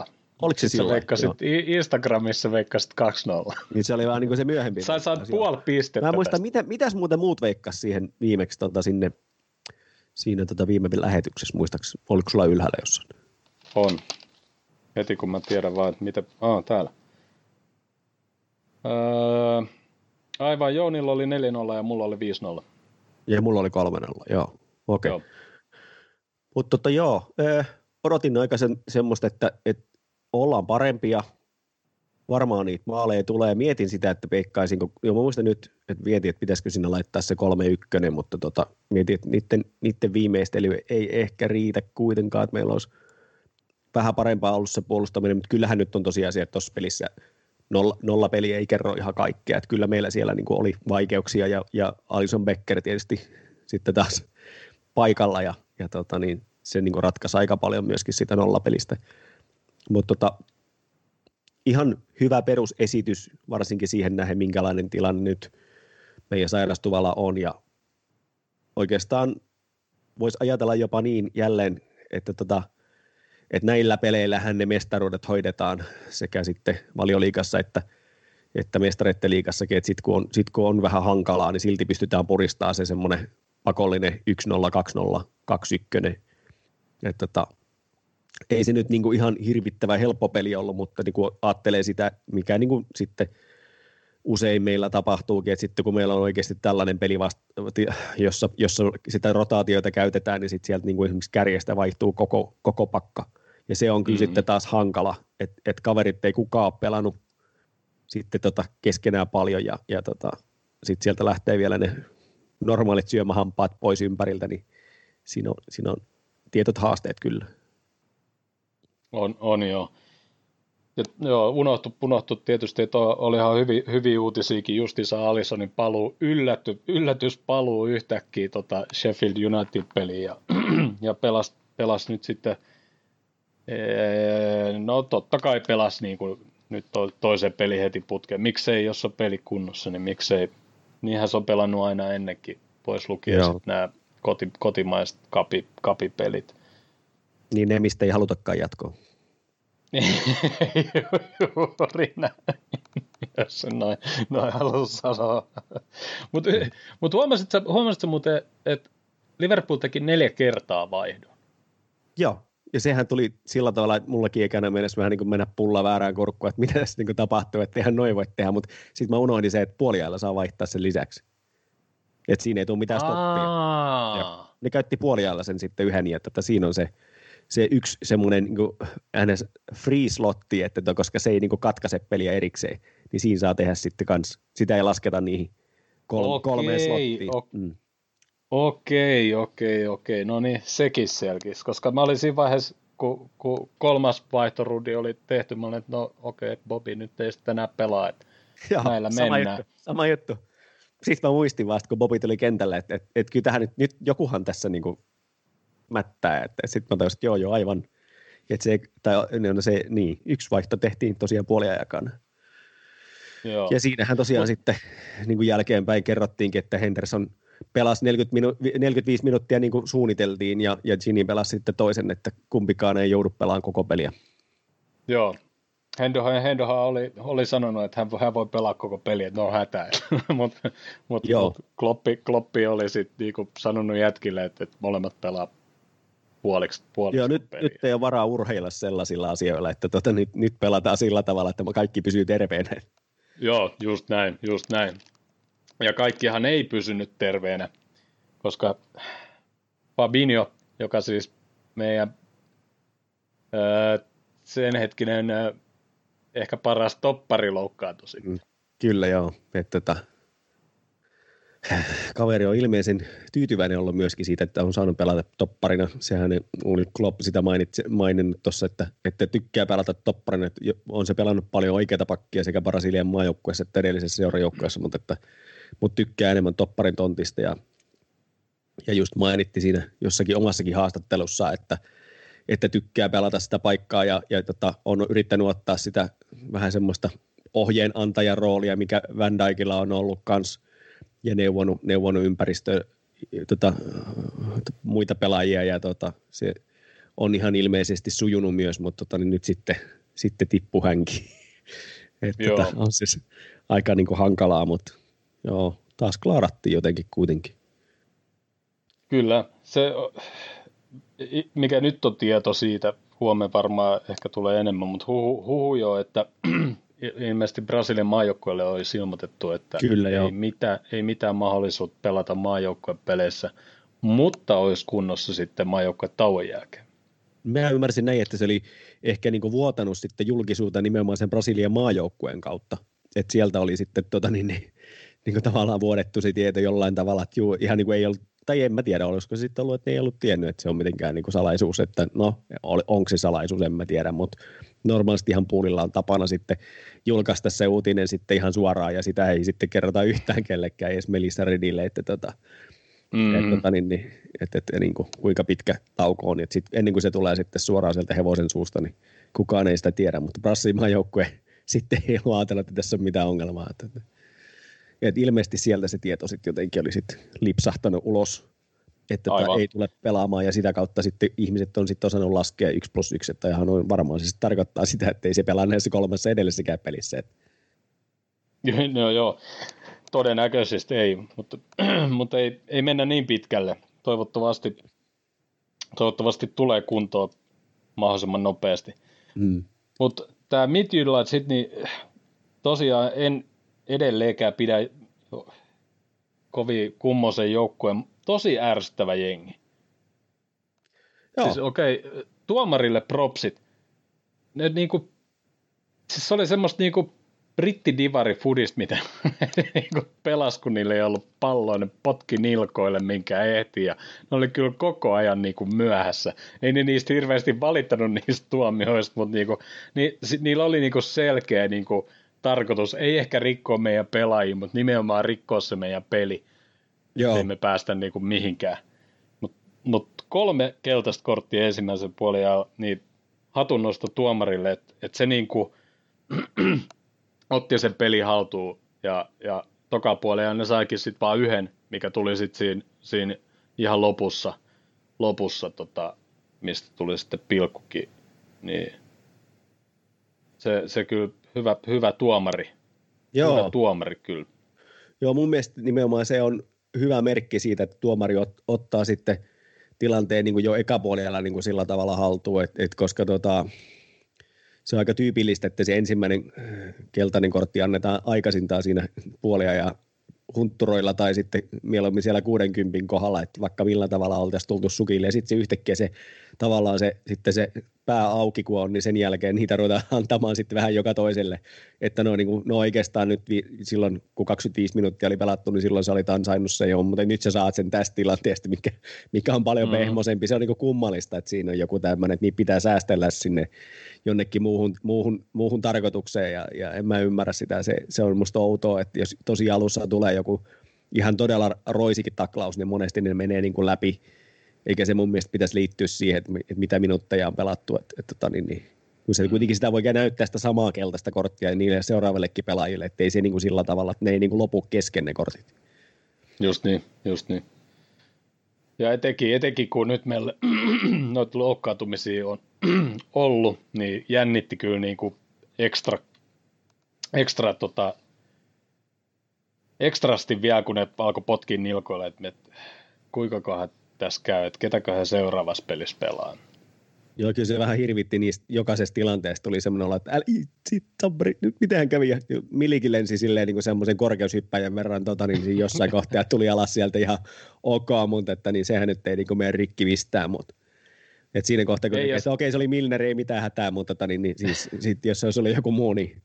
3-0. Oliko se silloin? Veikkasit, Instagramissa veikkasit 2-0. Niin se oli vähän niin kuin se myöhempi. Sä saat puoli pistettä Mä muistan, mitä, mitäs muuten muut veikkas siihen viimeksi tota, sinne, siinä tota viime lähetyksessä, muistaaks, oliko sulla ylhäällä jossain? On. Heti kun mä tiedän vaan, että mitä, aa täällä. Öö, aivan, Joonilla oli 4-0 ja mulla oli 5-0. Ja mulla oli 3-0, joo. Okei. Okay. Mutta tota, joo, eh, odotin aika sen, semmoista, että, että ollaan parempia, varmaan niitä maaleja tulee. Mietin sitä, että kun, jo mä muistan nyt, että mietin, että pitäisikö sinne laittaa se 3-1, mutta tota, mietin, että niiden, niiden viimeistely ei ehkä riitä kuitenkaan, että meillä olisi vähän parempaa ollut se puolustaminen, mutta kyllähän nyt on tosiasia, että tuossa pelissä nolla, peli ei kerro ihan kaikkea, että kyllä meillä siellä niin kuin oli vaikeuksia ja, ja Alison Becker tietysti sitten taas paikalla ja, ja tota, niin, se niin kuin ratkaisi aika paljon myöskin sitä nollapelistä. Mutta tota, ihan hyvä perusesitys, varsinkin siihen nähden, minkälainen tilanne nyt meidän sairastuvalla on. Ja oikeastaan voisi ajatella jopa niin jälleen, että, tota, että näillä peleillähän ne mestaruudet hoidetaan sekä sitten valioliikassa että, että mestareiden liikassakin, että sitten kun, sit kun on vähän hankalaa, niin silti pystytään puristamaan se semmoinen pakollinen 1-0, 2-0, 2-1. Että tota, ei se nyt niinku ihan hirvittävän helppo peli ollut, mutta niinku ajattelee sitä, mikä niinku sitten usein meillä tapahtuukin, että sitten kun meillä on oikeasti tällainen peli, vasta, jossa, jossa sitä rotaatioita käytetään, niin sitten sieltä niinku esimerkiksi kärjestä vaihtuu koko, koko pakka. Ja se on kyllä mm-hmm. sitten taas hankala, että et kaverit ei kukaan ole pelannut sitten tota keskenään paljon ja, ja tota, sitten sieltä lähtee vielä ne normaalit syömähampaat pois ympäriltä, niin siinä on, siinä on tietyt haasteet kyllä. On, on joo. Ja, joo, unohtu, unohtu tietysti, että oli ihan hyviä, hyviä uutisiakin, justiinsa Alisonin paluu, yllätty, yllätyspaluu yhtäkkiä tota Sheffield United-peliin ja, (clears throat) ja pelasi pelas nyt sitten, ee, no totta kai pelasi niin kuin nyt to, toisen peli heti putkeen. Miksei, jos on peli kunnossa, niin miksei, niinhän se on pelannut aina ennenkin, pois lukien sitten nämä koti, kotimaiset kapi, kapipelit. Niin ne, mistä ei halutakaan jatkoa. (laughs) Juuri näin, jos se noin, noin halusi sanoa. Mutta mut huomasitko, huomasitko muuten, että Liverpool teki neljä kertaa vaihdon? Joo, ja sehän tuli sillä tavalla, että mullakin ekana mennessä vähän niin kuin mennä pulla väärään korkkuun, että mitä tässä niin tapahtuu, että eihän noin voi tehdä, mutta sitten mä unohdin se, että puoliajalla saa vaihtaa sen lisäksi. Että siinä ei tule mitään stoppia. Ne käytti puoliajalla sen sitten yhden, että, että siinä on se se yksi semmoinen niin free slotti, että koska se ei niin katkaise peliä erikseen, niin siinä saa tehdä sitten kans, sitä ei lasketa niihin kol- okei, kolmeen slottiin. O- mm. Okei, okei, okei, no niin, sekin selkisi, koska mä olin siinä vaiheessa, kun, kun kolmas vaihtorudi oli tehty, mä olin, että no okei, okay, Bobi nyt ei sitten enää pelaa, että (laughs) Joo, näillä sama mennään. Juttu, sama juttu. Sitten mä muistin vasta, kun Bobi tuli kentälle, että, että, että kyllä tähän nyt, nyt jokuhan tässä niin kuin mättää. Että sitten mä tajusin, että joo, joo, aivan. Että se, tai, no se, niin, yksi vaihto tehtiin tosiaan puoliajakana. Joo. Ja siinähän tosiaan no. sitten niin kuin jälkeenpäin kerrottiinkin, että Henderson pelasi 40 minu- 45 minuuttia niin kuin suunniteltiin ja, ja Gini pelasi sitten toisen, että kumpikaan ei joudu pelaamaan koko peliä. Joo, Hendohan, Hendohan oli, oli sanonut, että hän, hän voi pelaa koko peliä, että no hätä. mutta (laughs) mut, mut Kloppi, Kloppi oli sitten niinku sanonut jätkille, että, että molemmat pelaa puoliksi, puoliksi Joo, nyt, nyt ei ole varaa urheilla sellaisilla asioilla, että tota, nyt, nyt pelataan sillä tavalla, että kaikki pysyy terveenä. Joo, just näin, just näin. Ja kaikkihan ei pysynyt terveenä, koska Fabinho, joka siis meidän sen hetkinen ehkä paras toppari loukkaantui sitten. Mm, kyllä joo, että tota, kaveri on ilmeisen tyytyväinen ollut myöskin siitä, että on saanut pelata topparina. Sehän oli Klopp sitä mainitsi, maininnut tuossa, että, että tykkää pelata topparina. Että on se pelannut paljon oikeita pakkia sekä Brasilian maajoukkueessa että edellisessä seurajoukkueessa, mutta, että, mutta tykkää enemmän topparin tontista. Ja, ja just mainitti siinä jossakin omassakin haastattelussa, että, että tykkää pelata sitä paikkaa ja, ja tota, on yrittänyt ottaa sitä vähän semmoista ohjeenantajan roolia, mikä Van Dijkilla on ollut kanssa ja neuvonut, neuvonut ympäristö, tota, muita pelaajia ja tota, se on ihan ilmeisesti sujunut myös, mutta tota, niin nyt sitten, sitten tippu hänkin. (laughs) Et, tota, on siis aika niin kuin hankalaa, mutta joo, taas klaarattiin jotenkin kuitenkin. Kyllä, se, mikä nyt on tieto siitä, huomenna varmaan ehkä tulee enemmän, mutta huhu, huhu jo, että (clears throat) ilmeisesti Brasilian maajoukkueelle olisi ilmoitettu, että Kyllä, ei, mitään, ei mitään mahdollisuutta pelata maajoukkuepeleissä, mutta olisi kunnossa sitten maajoukkue tauon jälkeen. Mä ymmärsin näin, että se oli ehkä niin vuotanut sitten julkisuutta nimenomaan sen Brasilian maajoukkueen kautta. Että sieltä oli sitten tota, niin, niin, kuin tavallaan vuodettu se tieto jollain tavalla, että juu, ihan niin kuin ei ollut, tai en mä tiedä, olisiko se sitten ollut, että ei ollut tiennyt, että se on mitenkään niin kuin salaisuus, että no, onko se salaisuus, en mä tiedä, mutta normaalisti ihan puulilla on tapana sitten julkaista se uutinen sitten ihan suoraan, ja sitä ei sitten kerrota (laughs) yhtään kellekään, edes Melissa Redille, että tota, Mm. Että, tota, niin, niin, että, että niin kuin, kuinka pitkä tauko on. Että sit, ennen kuin se tulee sitten suoraan sieltä hevosen suusta, niin kukaan ei sitä tiedä. Mutta Brassimaan joukkue (laughs) sitten ei ole ajatellut, että tässä on mitään ongelmaa. Että, että, että ilmeisesti sieltä se tieto sitten jotenkin oli sitten lipsahtanut ulos, että tota, ei tule pelaamaan ja sitä kautta sitten ihmiset on sitten osannut laskea 1 plus 1, että ihan on varmaan se tarkoittaa sitä, että ei se pelaa näissä kolmessa edellisessäkään pelissä. Että. (laughs) No joo, todennäköisesti ei, mutta, (clears throat) mutta ei, ei mennä niin pitkälle. Toivottavasti, toivottavasti tulee kuntoon mahdollisimman nopeasti. Mm. Mutta tämä Midtjylland niin tosiaan en edelleenkään pidä kovin kummosen joukkueen. Tosi ärsyttävä jengi. Joo. Siis okei, okay, tuomarille propsit. Ne niinku, siis se oli semmoista niinku brittidivari fudist, mitä (laughs) niinku pelas, kun niillä ei ollut palloa, ne potki nilkoille, minkä ehti, ja ne oli kyllä koko ajan niinku myöhässä. Ei ne niistä hirveästi valittanut (laughs) niistä tuomioista, mutta niinku, ni, niillä oli niinku selkeä niinku tarkoitus, ei ehkä rikkoa meidän pelaajia, mutta nimenomaan rikkoa se meidän peli, Joo. ei me päästä niinku mihinkään. Mutta mut kolme keltaista korttia ensimmäisen puolen ja niin hatunnosto tuomarille, että et se niinku, (clears throat) otti sen peli haltuun ja, ja toka puolella ne saikin sitten vaan yhden, mikä tuli sitten siinä, siinä ihan lopussa, lopussa tota, mistä tuli sitten pilkkukin, niin se, se kyllä hyvä, hyvä tuomari. Joo. Hyvä tuomari kyllä. Joo, mun mielestä nimenomaan se on hyvä merkki siitä, että tuomari ot, ottaa sitten tilanteen niin kuin jo ekapuolella niin kuin sillä tavalla haltuun, että et koska tota, se on aika tyypillistä, että se ensimmäinen äh, keltainen kortti annetaan aikaisintaan siinä puolia ja huntturoilla tai sitten mieluummin siellä 60 kohdalla, että vaikka millä tavalla oltaisiin tultu sukille ja sitten se yhtäkkiä se tavallaan se, sitten se pää auki kun on, niin sen jälkeen niitä ruvetaan (laughs) antamaan sitten vähän joka toiselle. Että no, niin kuin, no oikeastaan nyt vi, silloin, kun 25 minuuttia oli pelattu, niin silloin sä olit ansainnut sen jo, mutta nyt sä saat sen tästä tilanteesta, mikä, mikä on paljon mm. pehmoisempi. Se on niin kuin kummallista, että siinä on joku tämmöinen, että niin pitää säästellä sinne jonnekin muuhun, muuhun, muuhun tarkoitukseen ja, ja en mä ymmärrä sitä. Se, se on musta outoa, että jos tosi alussa tulee joku ihan todella roisikin taklaus, niin monesti ne menee niin kuin läpi eikä se mun mielestä pitäisi liittyä siihen, että, mitä minuutteja on pelattu. Että, että, tota, niin, niin, kun se mm. kuitenkin sitä voi näyttää sitä samaa keltaista korttia niille seuraavallekin pelaajille, ettei se niin kuin sillä tavalla, että ne ei niin kuin lopu kesken ne kortit. Just niin, just niin. Ja etenkin, etenkin kun nyt meillä (clears throat) noita loukkaantumisia on (clears throat) ollut, niin jännitti kyllä niin kuin ekstra, ekstra tota, ekstrasti vielä, kun ne alkoi potkin nilkoille, että, että kuinka kohan tässä käy, että ketäköhän seuraavassa pelissä pelaa. Joo, kyllä se vähän hirvitti niistä jokaisesta tilanteesta. Tuli semmoinen olla, että älä sabri, nyt mitähän kävi. Ja Milikin lensi silleen niin semmoisen korkeushyppäjän verran tota, niin jossain (laughs) kohtaa tuli alas sieltä ihan ok, mutta että, niin sehän nyt ei niin mene rikki mistään. Mutta et siinä kohtaa, kun ei, jos... okei, se oli Milner, ei mitään hätää, mutta tota, niin, niin, siis, sit, jos se olisi ollut joku muu, niin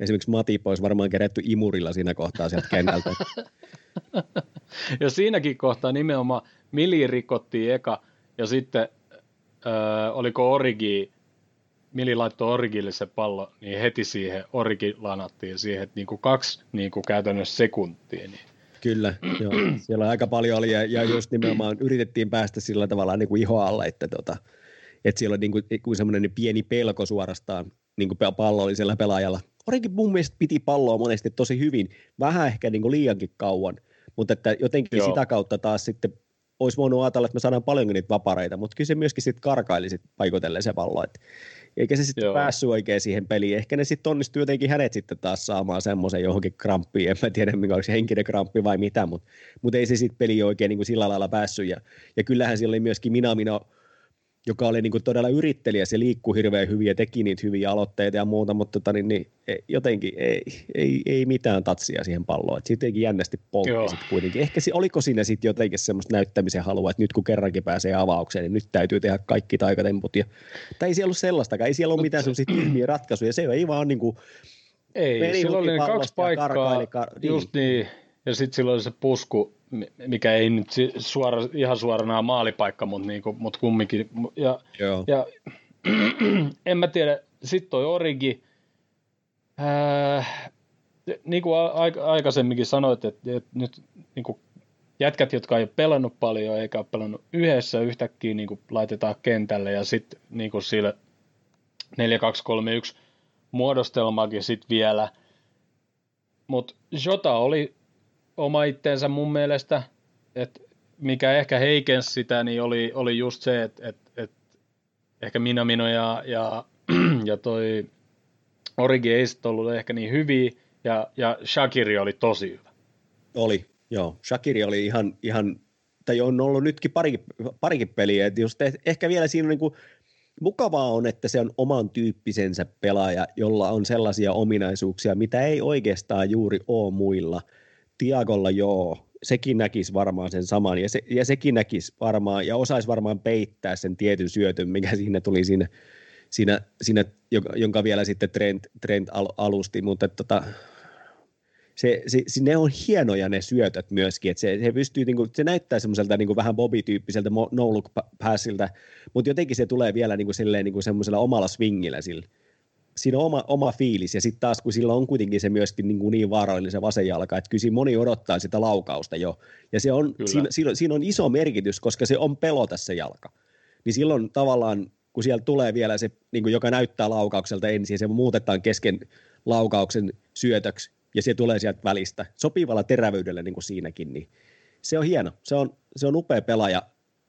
esimerkiksi Mati olisi varmaan kerätty imurilla siinä kohtaa sieltä kentältä. (laughs) (laughs) ja siinäkin kohtaa nimenomaan Mili rikottiin eka, ja sitten öö, oliko Origi, Mili laittoi Origille se pallo, niin heti siihen Origi lanattiin siihen, että niin kuin kaksi niin kuin käytännössä sekuntia. Niin. Kyllä, (clears throat) joo. siellä aika paljon oli, ja, ja just nimenomaan yritettiin päästä sillä tavalla niin kuin iho alle, että, tota, että siellä on niin kuin, kuin semmoinen pieni pelko suorastaan, niin kuin pallo oli siellä pelaajalla. Origi mun mielestä piti palloa monesti tosi hyvin, vähän ehkä niin kuin liiankin kauan, mutta että jotenkin Joo. sitä kautta taas sitten olisi voinut ajatella, että me saadaan paljonkin niitä vapareita, mutta kyllä se myöskin sitten karkaili sit paikotellen se pallo, et, eikä se sitten päässyt oikein siihen peliin. Ehkä ne sitten onnistui jotenkin hänet sitten taas saamaan semmoisen johonkin kramppiin, en mä tiedä mikä olisi henkinen kramppi vai mitä, mutta mut ei se sitten peli oikein niin kuin sillä lailla päässyt. Ja, ja kyllähän siellä oli myöskin Minamino joka oli niin kuin todella yrittelijä, se liikkui hirveän hyvin ja teki niitä hyviä aloitteita ja muuta, mutta tota, niin, niin, jotenkin ei, ei, ei, mitään tatsia siihen palloon. Et jotenkin jännästi poltti sit kuitenkin. Ehkä oliko siinä sitten jotenkin semmoista näyttämisen halua, että nyt kun kerrankin pääsee avaukseen, niin nyt täytyy tehdä kaikki taikatemput. Ja, tai ei siellä ollut sellaistakaan, ei siellä ole mitään semmoisia tyhmiä ratkaisuja, se ei vaan niin kuin, ei, silloin oli kaksi paikkaa, karkaili, kar... just niin, niin. ja sitten silloin se pusku, mikä ei nyt suora, ihan suorana maalipaikka, mutta, niinku, mutta kumminkin. Ja, Joo. ja (clears throat) en mä tiedä, sitten toi Origi, äh, niin kuin aikaisemminkin sanoit, että, että nyt niin kuin jätkät, jotka ei ole pelannut paljon eikä ole pelannut yhdessä, yhtäkkiä niin kuin laitetaan kentälle ja sitten niin kuin sille 4-2-3-1 muodostelmakin sitten vielä. Mutta Jota oli oma itteensä mun mielestä, että mikä ehkä heikensi sitä, niin oli, oli just se, että et, et, ehkä Minamino ja, ja, (clears throat) ja toi Origi ei sitten ollut ehkä niin hyviä, ja, ja Shakiri oli tosi hyvä. Oli, joo. Shakiri oli ihan, ihan tai on ollut nytkin parikin, parikin peliä, että just ehkä vielä siinä on niin kuin, mukavaa on, että se on oman tyyppisensä pelaaja, jolla on sellaisia ominaisuuksia, mitä ei oikeastaan juuri ole muilla – Tiagolla joo, sekin näkisi varmaan sen saman, ja, se, ja sekin näkisi varmaan, ja osaisi varmaan peittää sen tietyn syötön, mikä siinä tuli siinä, siinä, siinä jonka vielä sitten Trent, Trent alusti, mutta tota, se, se, se, ne on hienoja ne syötöt myöskin, että se, se, pystyy, niin kuin, se näyttää semmoiselta niin vähän Bobby-tyyppiseltä no look mutta jotenkin se tulee vielä niin kuin, silleen, niin kuin semmoisella omalla swingillä sille siinä on oma, oma fiilis, ja sitten taas kun sillä on kuitenkin se myöskin niin, kuin niin vaarallinen se vasen jalka, että kyllä moni odottaa sitä laukausta jo, ja se on, siinä, siinä, siinä, on iso merkitys, koska se on pelota se jalka, niin silloin tavallaan, kun siellä tulee vielä se, niin kuin joka näyttää laukaukselta ensin, se muutetaan kesken laukauksen syötöksi, ja se tulee sieltä välistä, sopivalla terävyydellä niin kuin siinäkin, niin se on hieno, se on, se on upea pelaaja,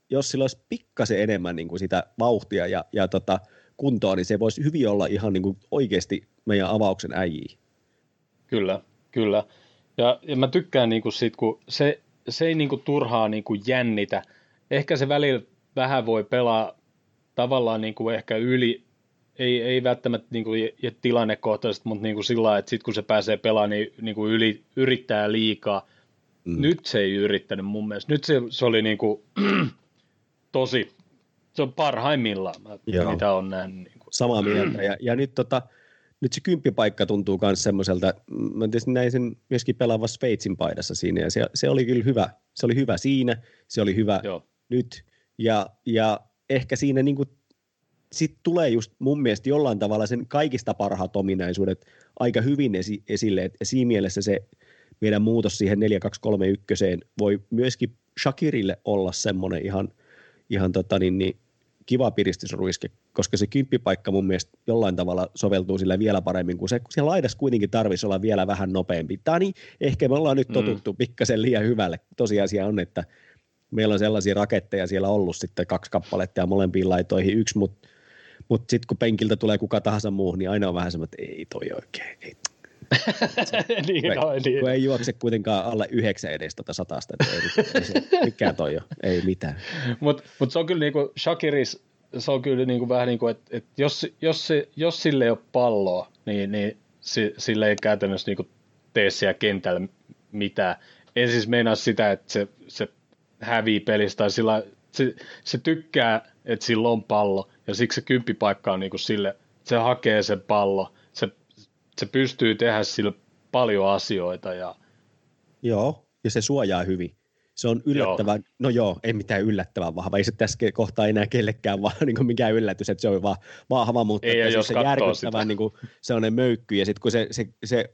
jos sillä olisi pikkasen enemmän niin kuin sitä vauhtia ja, ja tota, kuntoon, niin se voisi hyvin olla ihan niin kuin oikeasti meidän avauksen äijiä. Kyllä, kyllä. Ja, ja mä tykkään niin kuin siitä, kun se, se ei niin kuin turhaa niin kuin jännitä. Ehkä se välillä vähän voi pelaa tavallaan niin kuin ehkä yli, ei, ei välttämättä niin kuin tilannekohtaisesti, mutta niin kuin sillä lailla, että sitten kun se pääsee pelaamaan, niin, niin kuin yli, yrittää liikaa. Mm. Nyt se ei yrittänyt mun mielestä. Nyt se, se oli niin kuin, (clears throat) tosi, se on parhaimmillaan, Joo. mitä on nähnyt. Niin kuin. Samaa mieltä. Ja, ja nyt, tota, nyt se kymppipaikka tuntuu myös semmoiselta, mä tietysti näin sen myöskin pelaava Sveitsin paidassa siinä, ja se, se oli kyllä hyvä. Se oli hyvä siinä, se oli hyvä Joo. nyt, ja, ja ehkä siinä niin kuin, sit tulee just mun mielestä jollain tavalla sen kaikista parhaat ominaisuudet aika hyvin esi- esille, että siinä mielessä se meidän muutos siihen 4231 voi myöskin Shakirille olla semmoinen ihan, ihan tota niin, niin kiva piristysruiske, koska se kymppipaikka mun mielestä jollain tavalla soveltuu sille vielä paremmin, kun se, kun siellä laidas kuitenkin tarvitsisi olla vielä vähän nopeampi. Tämä niin, ehkä me ollaan nyt mm. totuttu mm. pikkasen liian hyvälle. Tosiasia on, että meillä on sellaisia raketteja siellä ollut sitten kaksi kappaletta ja molempiin laitoihin yksi, mutta mut sitten kun penkiltä tulee kuka tahansa muu, niin aina on vähän semmoinen, että ei toi oikein, ei, (laughs) no, niin. kun ei juokse kuitenkaan alle yhdeksän edes tuota satasta, että ei, ei se, (laughs) mikä toi on, ei mitään. Mutta mut se on kyllä niinku Shakiris, se on kyllä niinku vähän niin kuin, että et jos, jos, jos sille ei ole palloa, niin, niin si, sille ei käytännössä niinku tee siellä kentällä mitään. En siis meinaa sitä, että se, se hävii pelistä tai sillä, se, se tykkää, että sillä on pallo ja siksi se kymppipaikka on niinku sille, se hakee sen pallo, se se pystyy tehdä sillä paljon asioita. Ja... Joo, ja se suojaa hyvin. Se on yllättävän, joo. no joo, ei mitään yllättävän vahva, ei se tässä kohtaa enää kellekään vaan (laughs) niin kuin mikään yllätys, että se on vaan vahva, mutta ei, että se järkyttävän niin kuin, sellainen möykky, ja sitten kun se, se, se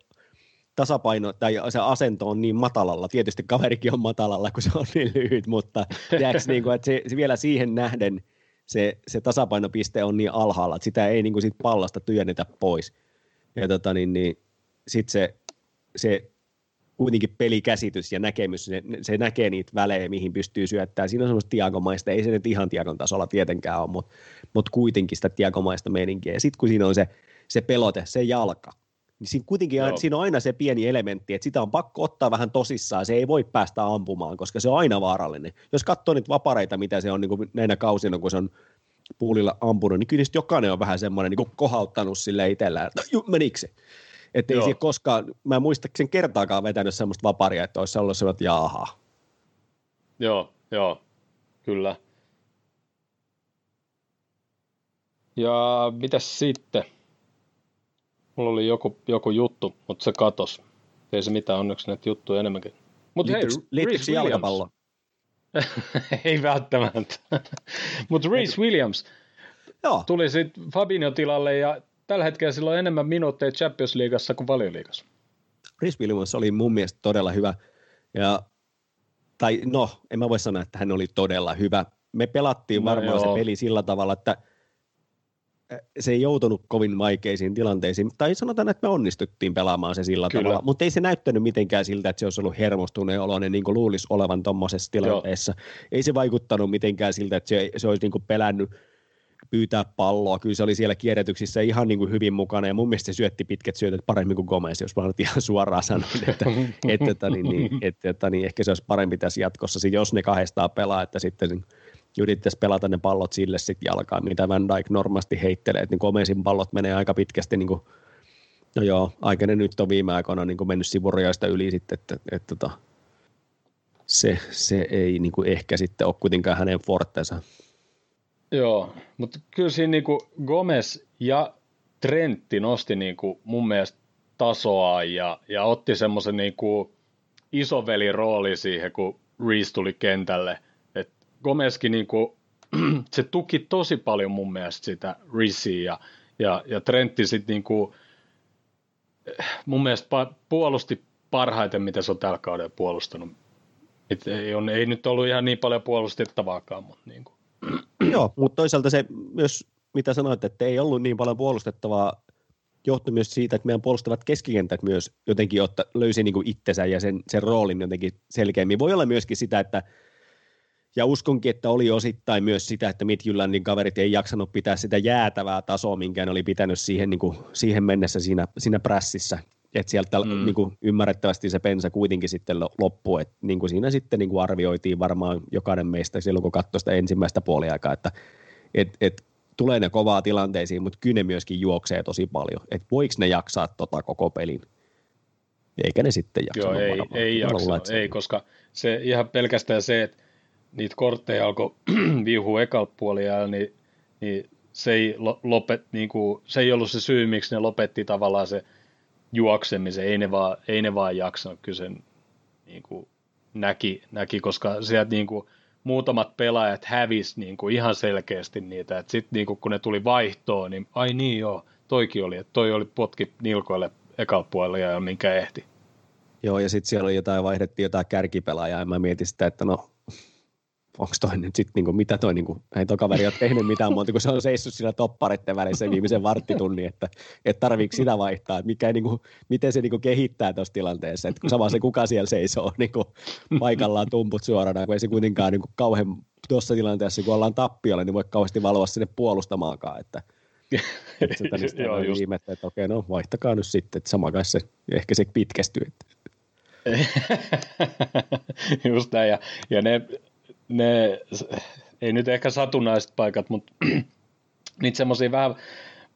tasapaino tai se asento on niin matalalla, tietysti kaverikin on matalalla, kun se on niin lyhyt, mutta (laughs) tiedätkö, niin kuin, että se, se vielä siihen nähden se, se tasapainopiste on niin alhaalla, että sitä ei niin kuin siitä pallasta työnnetä pois ja tota, niin, niin, sitten se, se kuitenkin pelikäsitys ja näkemys, se, se näkee niitä välejä, mihin pystyy syöttämään. Siinä on semmoista diagomaista, ei se nyt ihan tiagon tasolla tietenkään ole, mutta, mutta kuitenkin sitä diagomaista meininkiä. Ja sitten kun siinä on se, se pelote, se jalka, niin siinä kuitenkin aina, siinä on aina se pieni elementti, että sitä on pakko ottaa vähän tosissaan, se ei voi päästä ampumaan, koska se on aina vaarallinen. Jos katsoo niitä vapareita, mitä se on niin kuin näinä kausina, kun se on puulilla ampunut, niin kyllä jokainen on vähän semmoinen niin kohauttanut sille itsellään, että no, menikö se? Että ei koskaan, mä en muista sen kertaakaan vetänyt semmoista vaparia, että olisi ollut semmoinen, että jaaha. Joo, joo, kyllä. Ja mitäs sitten? Mulla oli joku, joku juttu, mutta se katos. Ei se mitään, onneksi näitä juttuja enemmänkin. Mutta hei, liittyykö se jalkapallo? (laughs) ei välttämättä. Mutta Reese Williams Joo. tuli sitten Fabinho tilalle ja tällä hetkellä sillä on enemmän minuutteja Champions Leagueassa kuin valioliigassa. Reese Williams oli mun mielestä todella hyvä. Ja, tai no, en mä voi sanoa, että hän oli todella hyvä. Me pelattiin no varmaan joo. se peli sillä tavalla, että – se ei joutunut kovin vaikeisiin tilanteisiin, tai sanotaan, että me onnistuttiin pelaamaan se sillä Kyllä. tavalla, mutta ei se näyttänyt mitenkään siltä, että se olisi ollut hermostuneen oloinen, niin kuin luulisi olevan tuommoisessa tilanteessa. Joo. Ei se vaikuttanut mitenkään siltä, että se, se olisi niin kuin pelännyt pyytää palloa. Kyllä se oli siellä kierrätyksissä ihan niin kuin hyvin mukana, ja mun mielestä se syötti pitkät syötöt paremmin kuin Gomez, jos mä nyt ihan suoraan sanon, että, että, että, että, niin, niin, että, että niin, ehkä se olisi parempi tässä jatkossa, jos ne kahdestaan pelaa, että sitten niin yrittäisi pelata ne pallot sille sitten jalkaan, mitä Van Dijk normaalisti heittelee, että niin Gomezin pallot menee aika pitkästi niin kuin, no joo, aikainen nyt on viime aikoina niin mennyt sivurajoista yli sitten, että, että, että, että se, se ei niin kuin ehkä sitten ole kuitenkaan hänen fortensa. Joo, mutta kyllä siinä niin kuin Gomez ja Trentti nosti niin kuin mun mielestä tasoa ja, ja otti semmoisen niin isovelirooli siihen, kun Reese tuli kentälle – Gomezkin niin kuin, (clears throat) se tuki tosi paljon mun mielestä sitä Risiä ja, ja, ja Trentti sitten niin kuin, mun mielestä puolusti parhaiten, mitä se on tällä kaudella puolustanut. Et ei, on, ei nyt ollut ihan niin paljon puolustettavaakaan, mutta niin kuin. (clears throat) Joo, mutta toisaalta se myös, mitä sanoit, että ei ollut niin paljon puolustettavaa, johtui myös siitä, että meidän puolustavat keskikentät myös jotenkin otta, löysi niin kuin itsensä ja sen, sen roolin jotenkin selkeämmin. Voi olla myöskin sitä, että ja uskonkin, että oli osittain myös sitä, että Midjyllandin kaverit ei jaksanut pitää sitä jäätävää tasoa, minkä ne oli pitänyt siihen, niin kuin, siihen mennessä siinä, siinä prässissä. Että sieltä mm. niin kuin, ymmärrettävästi se pensa kuitenkin sitten loppui. että niin kuin siinä sitten niin kuin arvioitiin varmaan jokainen meistä silloin, kun katsoi sitä ensimmäistä puoliaikaa, että et, et, tulee ne kovaa tilanteisiin, mutta kyllä ne myöskin juoksee tosi paljon. Että voiko ne jaksaa tota koko pelin? Eikä ne sitten jaksa. Joo, ei, ei jaksa, ei, koska se ihan pelkästään se, että niitä kortteja alkoi (clears throat) viuhua ekalta puolella, niin, niin, se, ei lopet, niin kuin, se ei ollut se syy, miksi ne lopetti tavallaan se juoksemisen. Ei ne vaan, ei ne vaan jaksanut, kyllä sen niin kuin, näki, näki, koska sieltä niin kuin, muutamat pelaajat hävis niin kuin, ihan selkeästi niitä. Sitten niin kun ne tuli vaihtoon, niin ai niin joo, toikin oli, että toi oli potki nilkoille ekalla puolella ja minkä ehti. Joo, ja sitten siellä oli jotain, vaihdettiin jotain kärkipelaajaa, ja mä mietin sitä, että no onko toi nyt sitten, niinku, mitä toi, niinku, ei toi kaveri ole tehnyt mitään muuta, kun se on seissyt siinä toppareiden välissä viimeisen varttitunnin, että, että tarviiko sitä vaihtaa, että mikä, niinku, miten se niinku kehittää tuossa tilanteessa, että sama se kuka siellä seisoo niinku, paikallaan tumput suorana, kun ei se kuitenkaan niinku, kauhean tuossa tilanteessa, kun ollaan tappiolla, niin voi kauheasti valvoa sinne puolustamaankaan, että, (laughs) että sitä niistä Joo, just. ihmettä, että okei, no vaihtakaa nyt sitten, että sama kai se, ehkä se pitkästyy. Että. (laughs) Just näin, ja, ja ne ne, ei nyt ehkä satunnaiset paikat, mutta (clears throat) niitä semmoisia vähän,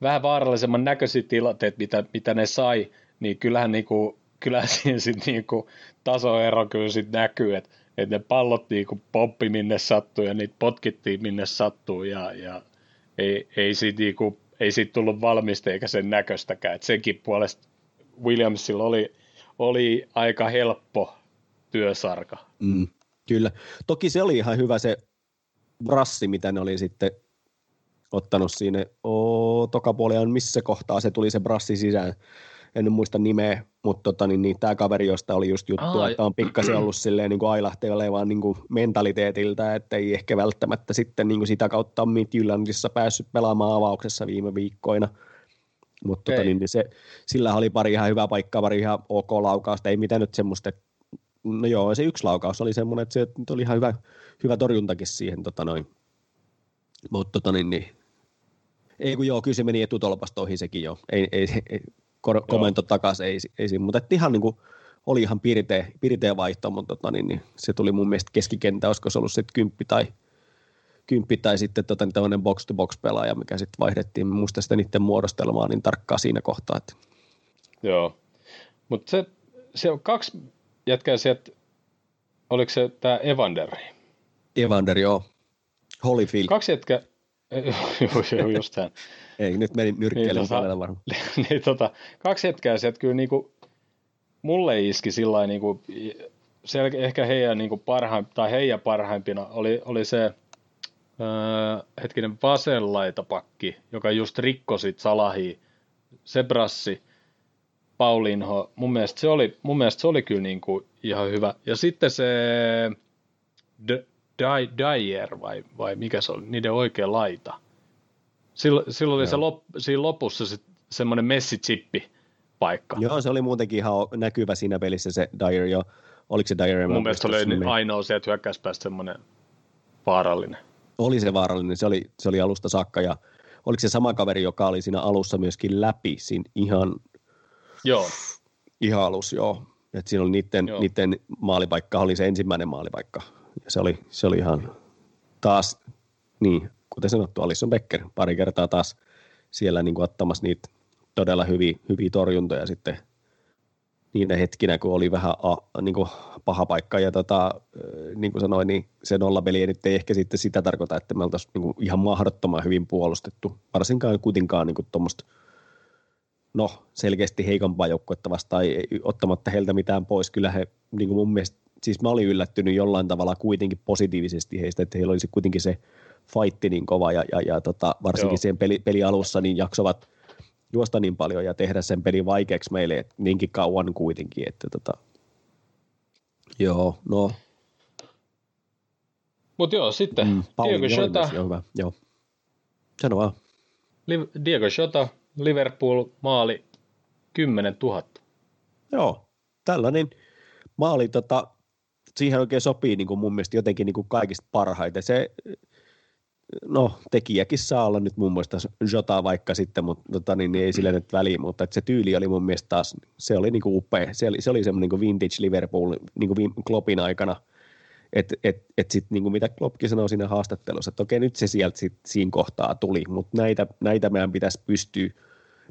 vähän vaarallisemman näköisiä tilanteita, mitä, mitä ne sai, niin kyllähän, niinku, kyllähän (laughs) siinä sit niinku tasoero kyllä sit näkyy, että et ne pallot niinku poppi minne sattuu ja niitä potkittiin minne sattuu ja, ja ei, ei siitä niinku, ei siitä tullut valmista eikä sen näköistäkään. Et senkin puolesta Williamsilla oli, oli aika helppo työsarka. Mm. Kyllä. Toki se oli ihan hyvä se brassi, mitä ne oli sitten ottanut siinä. Oo, toka on missä kohtaa se tuli se brassi sisään. En muista nimeä, mutta tota, niin, niin, tämä kaveri, josta oli just juttu, Aa, että on pikkasen ollut silleen niin ailahtelevan niin kuin mentaliteetiltä, että ei ehkä välttämättä sitten niin kuin sitä kautta Midtjyllandissa päässyt pelaamaan avauksessa viime viikkoina. Mutta tota, niin, niin se, sillä oli pari ihan hyvää paikkaa, pari ihan ok laukausta, ei mitään nyt semmoista, no joo, se yksi laukaus oli semmoinen, että se oli ihan hyvä, hyvä torjuntakin siihen. Tota noin. Mutta tota niin, niin, ei kun joo, kyllä se meni etutolpasta ohi sekin jo. Ei, ei, ei kor- komento takaisin, ei, ei mutta että ihan niin kuin, oli ihan pirteä, pirteä vaihto, mutta tota niin, niin, se tuli mun mielestä keskikentä, olisiko se ollut sitten kymppi tai kymppi tai sitten tota, tämmöinen box-to-box-pelaaja, mikä sitten vaihdettiin. Muista sitä niiden muodostelmaa niin tarkkaa siinä kohtaa. Että... Joo, mutta se, se on kaksi jätkää sieltä, oliko se tämä Evander? Evander, joo. Holyfield. Kaksi jätkää, joo, just hän. (laughs) Ei, nyt meni nyrkkeelle niin, tota, varmaan. (laughs) niin, tota, kaksi jätkää sieltä kyllä niinku, mulle iski sillä niinku, sel- ehkä heidän, niinku parhaim, tai heidän parhaimpina oli, oli se öö, hetkinen vasenlaitapakki, joka just rikko sit Salahi, Sebrassi, Paulinho, mun mielestä se oli, mun mielestä se oli kyllä niinku ihan hyvä. Ja sitten se D- Dyer vai, vai mikä se oli, niiden oikea laita. Silloin, silloin oli se lop, siinä lopussa se, semmoinen messichippi paikka. Joo, se oli muutenkin ihan näkyvä siinä pelissä se Dyer jo. Oliko se Dyer? Mun mielestä se oli ainoa sieltä hyökkäyspäästä semmoinen vaarallinen. Oli se vaarallinen, se oli, se oli alusta saakka ja oliko se sama kaveri, joka oli siinä alussa myöskin läpi siinä ihan, joo. ihan alussa, joo. Et siinä oli niiden, joo. niiden maalipaikka, oli se ensimmäinen maalipaikka. Ja se oli, se oli ihan taas, niin, kuten sanottu, Alisson Becker pari kertaa taas siellä niin kuin ottamassa niitä todella hyviä, hyviä torjuntoja sitten niinä hetkinä, kun oli vähän a, niin kuin paha paikka. Ja tota, niin kuin sanoin, niin se nollapeli nyt ei ehkä sitten sitä tarkoita, että me oltaisiin niin ihan mahdottoman hyvin puolustettu. Varsinkaan kuitenkaan niin tuommoista no, selkeästi heikompaa joukkuetta vastaan, ottamatta heiltä mitään pois. Kyllä he, niin kuin mun mielestä, siis mä olin yllättynyt jollain tavalla kuitenkin positiivisesti heistä, että heillä olisi kuitenkin se fightti niin kova ja, ja, ja tota, varsinkin Joo. siihen peli, peli alussa niin jaksovat juosta niin paljon ja tehdä sen pelin vaikeaksi meille että niinkin kauan kuitenkin, että tota, joo, no. Mutta joo, sitten mm, Diego Jota. Hyvä, joo. Sano vaan. Diego Jota, Liverpool maali 10 000. Joo, tällainen maali tota, siihen oikein sopii niin kuin mun mielestä jotenkin niin kuin kaikista parhaiten. Se, no tekijäkin saa olla nyt mun mielestä Jota vaikka sitten, mutta tota, niin, niin ei sille nyt väliin, mutta että se tyyli oli mun mielestä taas, se oli niin kuin upea. Se oli, se oli semmoinen niin vintage Liverpool niin kuin Kloppin aikana, että et, et sitten niin kuin mitä Kloppkin sanoi siinä haastattelussa, että okei nyt se sieltä sit, siinä kohtaa tuli, mutta näitä, näitä meidän pitäisi pystyä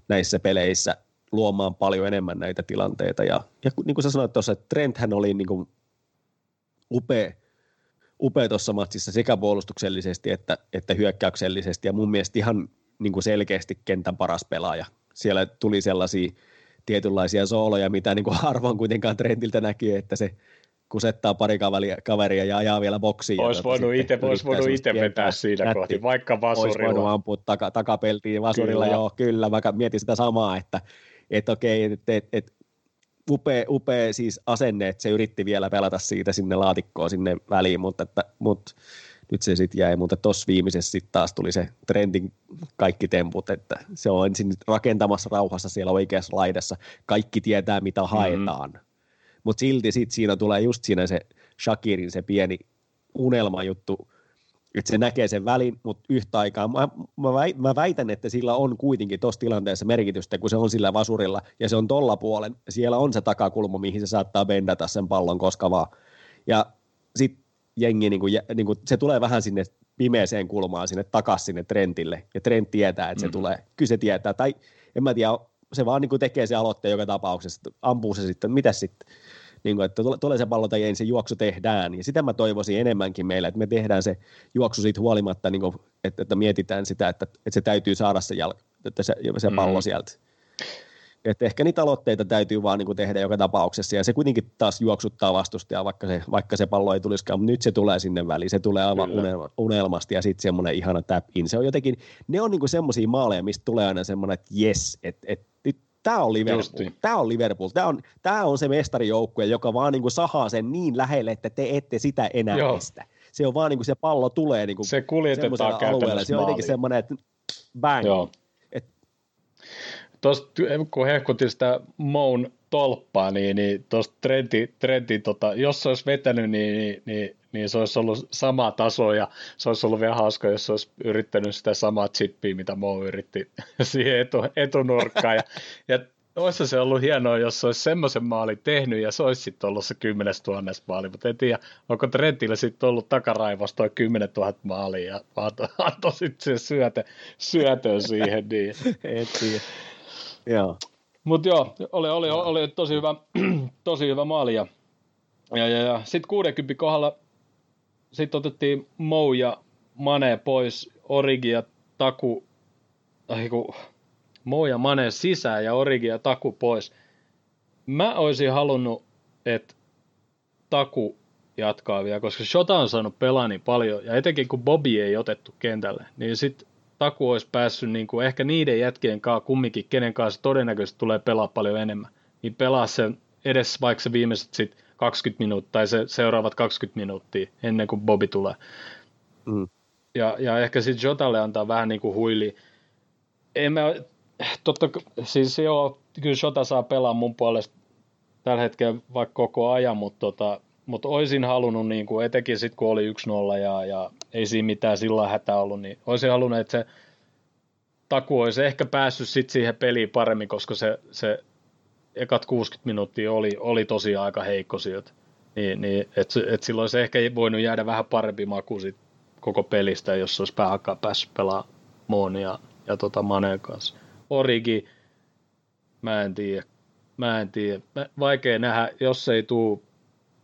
näissä peleissä luomaan paljon enemmän näitä tilanteita. Ja, ja niin kuin sä sanoit tuossa, että Trenthän oli niin kuin upea, upea tuossa matsissa sekä puolustuksellisesti että, että hyökkäyksellisesti ja mun mielestä ihan niin kuin selkeästi kentän paras pelaaja. Siellä tuli sellaisia tietynlaisia sooloja, mitä niin kuin (laughs) harvoin kuitenkaan Trentiltä näkyy, että se kusettaa pari kaveria, kaveria ja ajaa vielä boksiin. Olisi voinut itse, olisi voinut itse vetää siinä nätti. kohti, vaikka vasurilla. Olisi voinut ampua taka, takapeltiin vasurilla, kyllä. joo, kyllä. Mä mietin sitä samaa, että et okei, että et, et, upea, upea siis asenne, että se yritti vielä pelata siitä sinne laatikkoon sinne väliin, mutta, että, mutta nyt se sitten jäi, mutta tuossa viimeisessä sitten taas tuli se trendin kaikki temput, että se on ensin rakentamassa rauhassa siellä oikeassa laidassa, kaikki tietää mitä mm-hmm. haetaan, mm-hmm. Mutta silti sitten siinä tulee just siinä se Shakirin se pieni unelmajuttu, että se näkee sen välin, mutta yhtä aikaa mä, mä väitän, että sillä on kuitenkin tuossa tilanteessa merkitystä, kun se on sillä vasurilla ja se on tolla puolen. Siellä on se takakulma, mihin se saattaa bendata sen pallon koska vaan. Ja sitten jengi, niin kuin, niin kuin, se tulee vähän sinne pimeeseen kulmaan sinne takaisin sinne Trentille, ja Trent tietää, että se mm. tulee. Kyllä se tietää, tai en mä tiedä, se vaan niin kuin tekee se aloitteen joka tapauksessa, ampuu se sitten, mitä sitten, niin kuin, että tulee se pallo tai ei, niin se juoksu tehdään. Ja sitä mä toivoisin enemmänkin meillä, että me tehdään se juoksu siitä huolimatta, niin kuin, että, että mietitään sitä, että, että se täytyy saada se, jalka, että se, se pallo mm. sieltä. Että ehkä niitä aloitteita täytyy vaan niin kuin tehdä joka tapauksessa, ja se kuitenkin taas juoksuttaa vastustajaa, vaikka se, vaikka se pallo ei tulisikaan, mutta nyt se tulee sinne väliin, se tulee aivan unelma, unelmasti, ja sitten semmoinen ihana tap in. Se on jotenkin, ne on niin semmoisia maaleja, mistä tulee aina semmoinen, että jes, että et, Tämä on Liverpool. Tämä on Liverpool. Tämä on, tämä on se mestarijoukkue, joka vaan niin kuin sahaa sen niin lähelle, että te ette sitä enää Joo. estä. Se on vaan niin kuin se pallo tulee niin kuin se kuljetetaan alueelle. Se on jotenkin semmoinen, että bang. Joo. Et... Tuosta, kun hehkutin sitä Moun tolppaa, niin, niin tuosta trendi, trendi tota, jos se olisi vetänyt, niin, niin, niin, niin, se olisi ollut sama taso ja se olisi ollut vielä hauska, jos se olisi yrittänyt sitä samaa chippiä, mitä Mo yritti (laughs) siihen etu, etunurkkaan. Ja, ja olisi se ollut hienoa, jos se olisi semmoisen maalin tehnyt ja se olisi sitten ollut se 10 000 maali, mutta en tiedä, onko Trentillä sitten ollut takaraivosta toi 10 000 maalia ja (laughs) antoi sitten se syötö, syötön siihen. Niin. en tiedä. Joo. Mutta joo, oli, oli, oli, tosi hyvä, (clears throat) tosi hyvä maali ja, ja, ja, ja. sitten 60 kohdalla sitten otettiin Mou ja Mane pois, Origi ja Taku, tai kun Mo ja Mane sisään ja Origi ja Taku pois. Mä olisin halunnut, että Taku jatkaa vielä, koska Shota on saanut pelaa niin paljon, ja etenkin kun Bobby ei otettu kentälle, niin sitten Taku olisi päässyt niin kuin ehkä niiden jätkien kanssa kumminkin, kenen kanssa todennäköisesti tulee pelaa paljon enemmän, niin pelaa sen edes vaikka se viimeiset sit 20 minuuttia tai se seuraavat 20 minuuttia ennen kuin Bobby tulee. Mm. Ja, ja ehkä sitten Jotalle antaa vähän niin kuin huili. En mä, totta, siis joo, kyllä Jota saa pelaa mun puolesta tällä hetkellä vaikka koko ajan, mutta tota, mutta olisin halunnut, niin kuin, etenkin sitten kun oli 1-0 ja, ja ei siinä mitään sillä hätä ollut, niin olisin halunnut, että se taku olisi ehkä päässyt sit siihen peliin paremmin, koska se, se ekat 60 minuuttia oli, oli tosiaan aika heikko sieltä. Niin, niin että et silloin olisi ehkä voinut jäädä vähän parempi maku sit koko pelistä, jos olisi päähakaan päässyt pelaamaan Moon ja, ja tota Maneen kanssa. Origi, mä en tiedä. Mä en tiedä. Vaikea nähdä, jos ei tule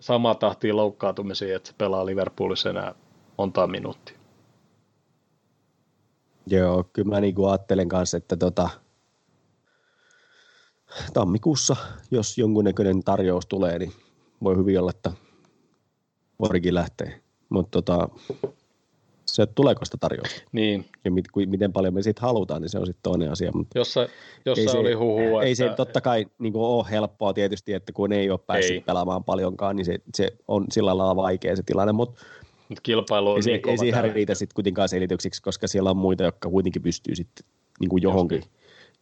sama tahtiin loukkaantumisia, että se pelaa Liverpoolissa enää monta minuuttia. Joo, kyllä mä niinku ajattelen kanssa, että tota, tammikuussa, jos jonkunnäköinen tarjous tulee, niin voi hyvin olla, että Origi lähtee. Mutta tota, se, tuleeko sitä tarjousta. Niin. Ja mit, miten paljon me siitä halutaan, niin se on sitten toinen asia. Mutta jossa, jossa ei oli huhua. Ei että... se totta kai niin ole helppoa tietysti, että kun ei ole päässyt ei. pelaamaan paljonkaan, niin se, se on sillä lailla vaikea se tilanne, mutta Mut kilpailu on ei, niin ei siihen riitä sitten kuitenkaan selityksiksi, koska siellä on muita, jotka kuitenkin pystyy sitten niin johonkin, niin.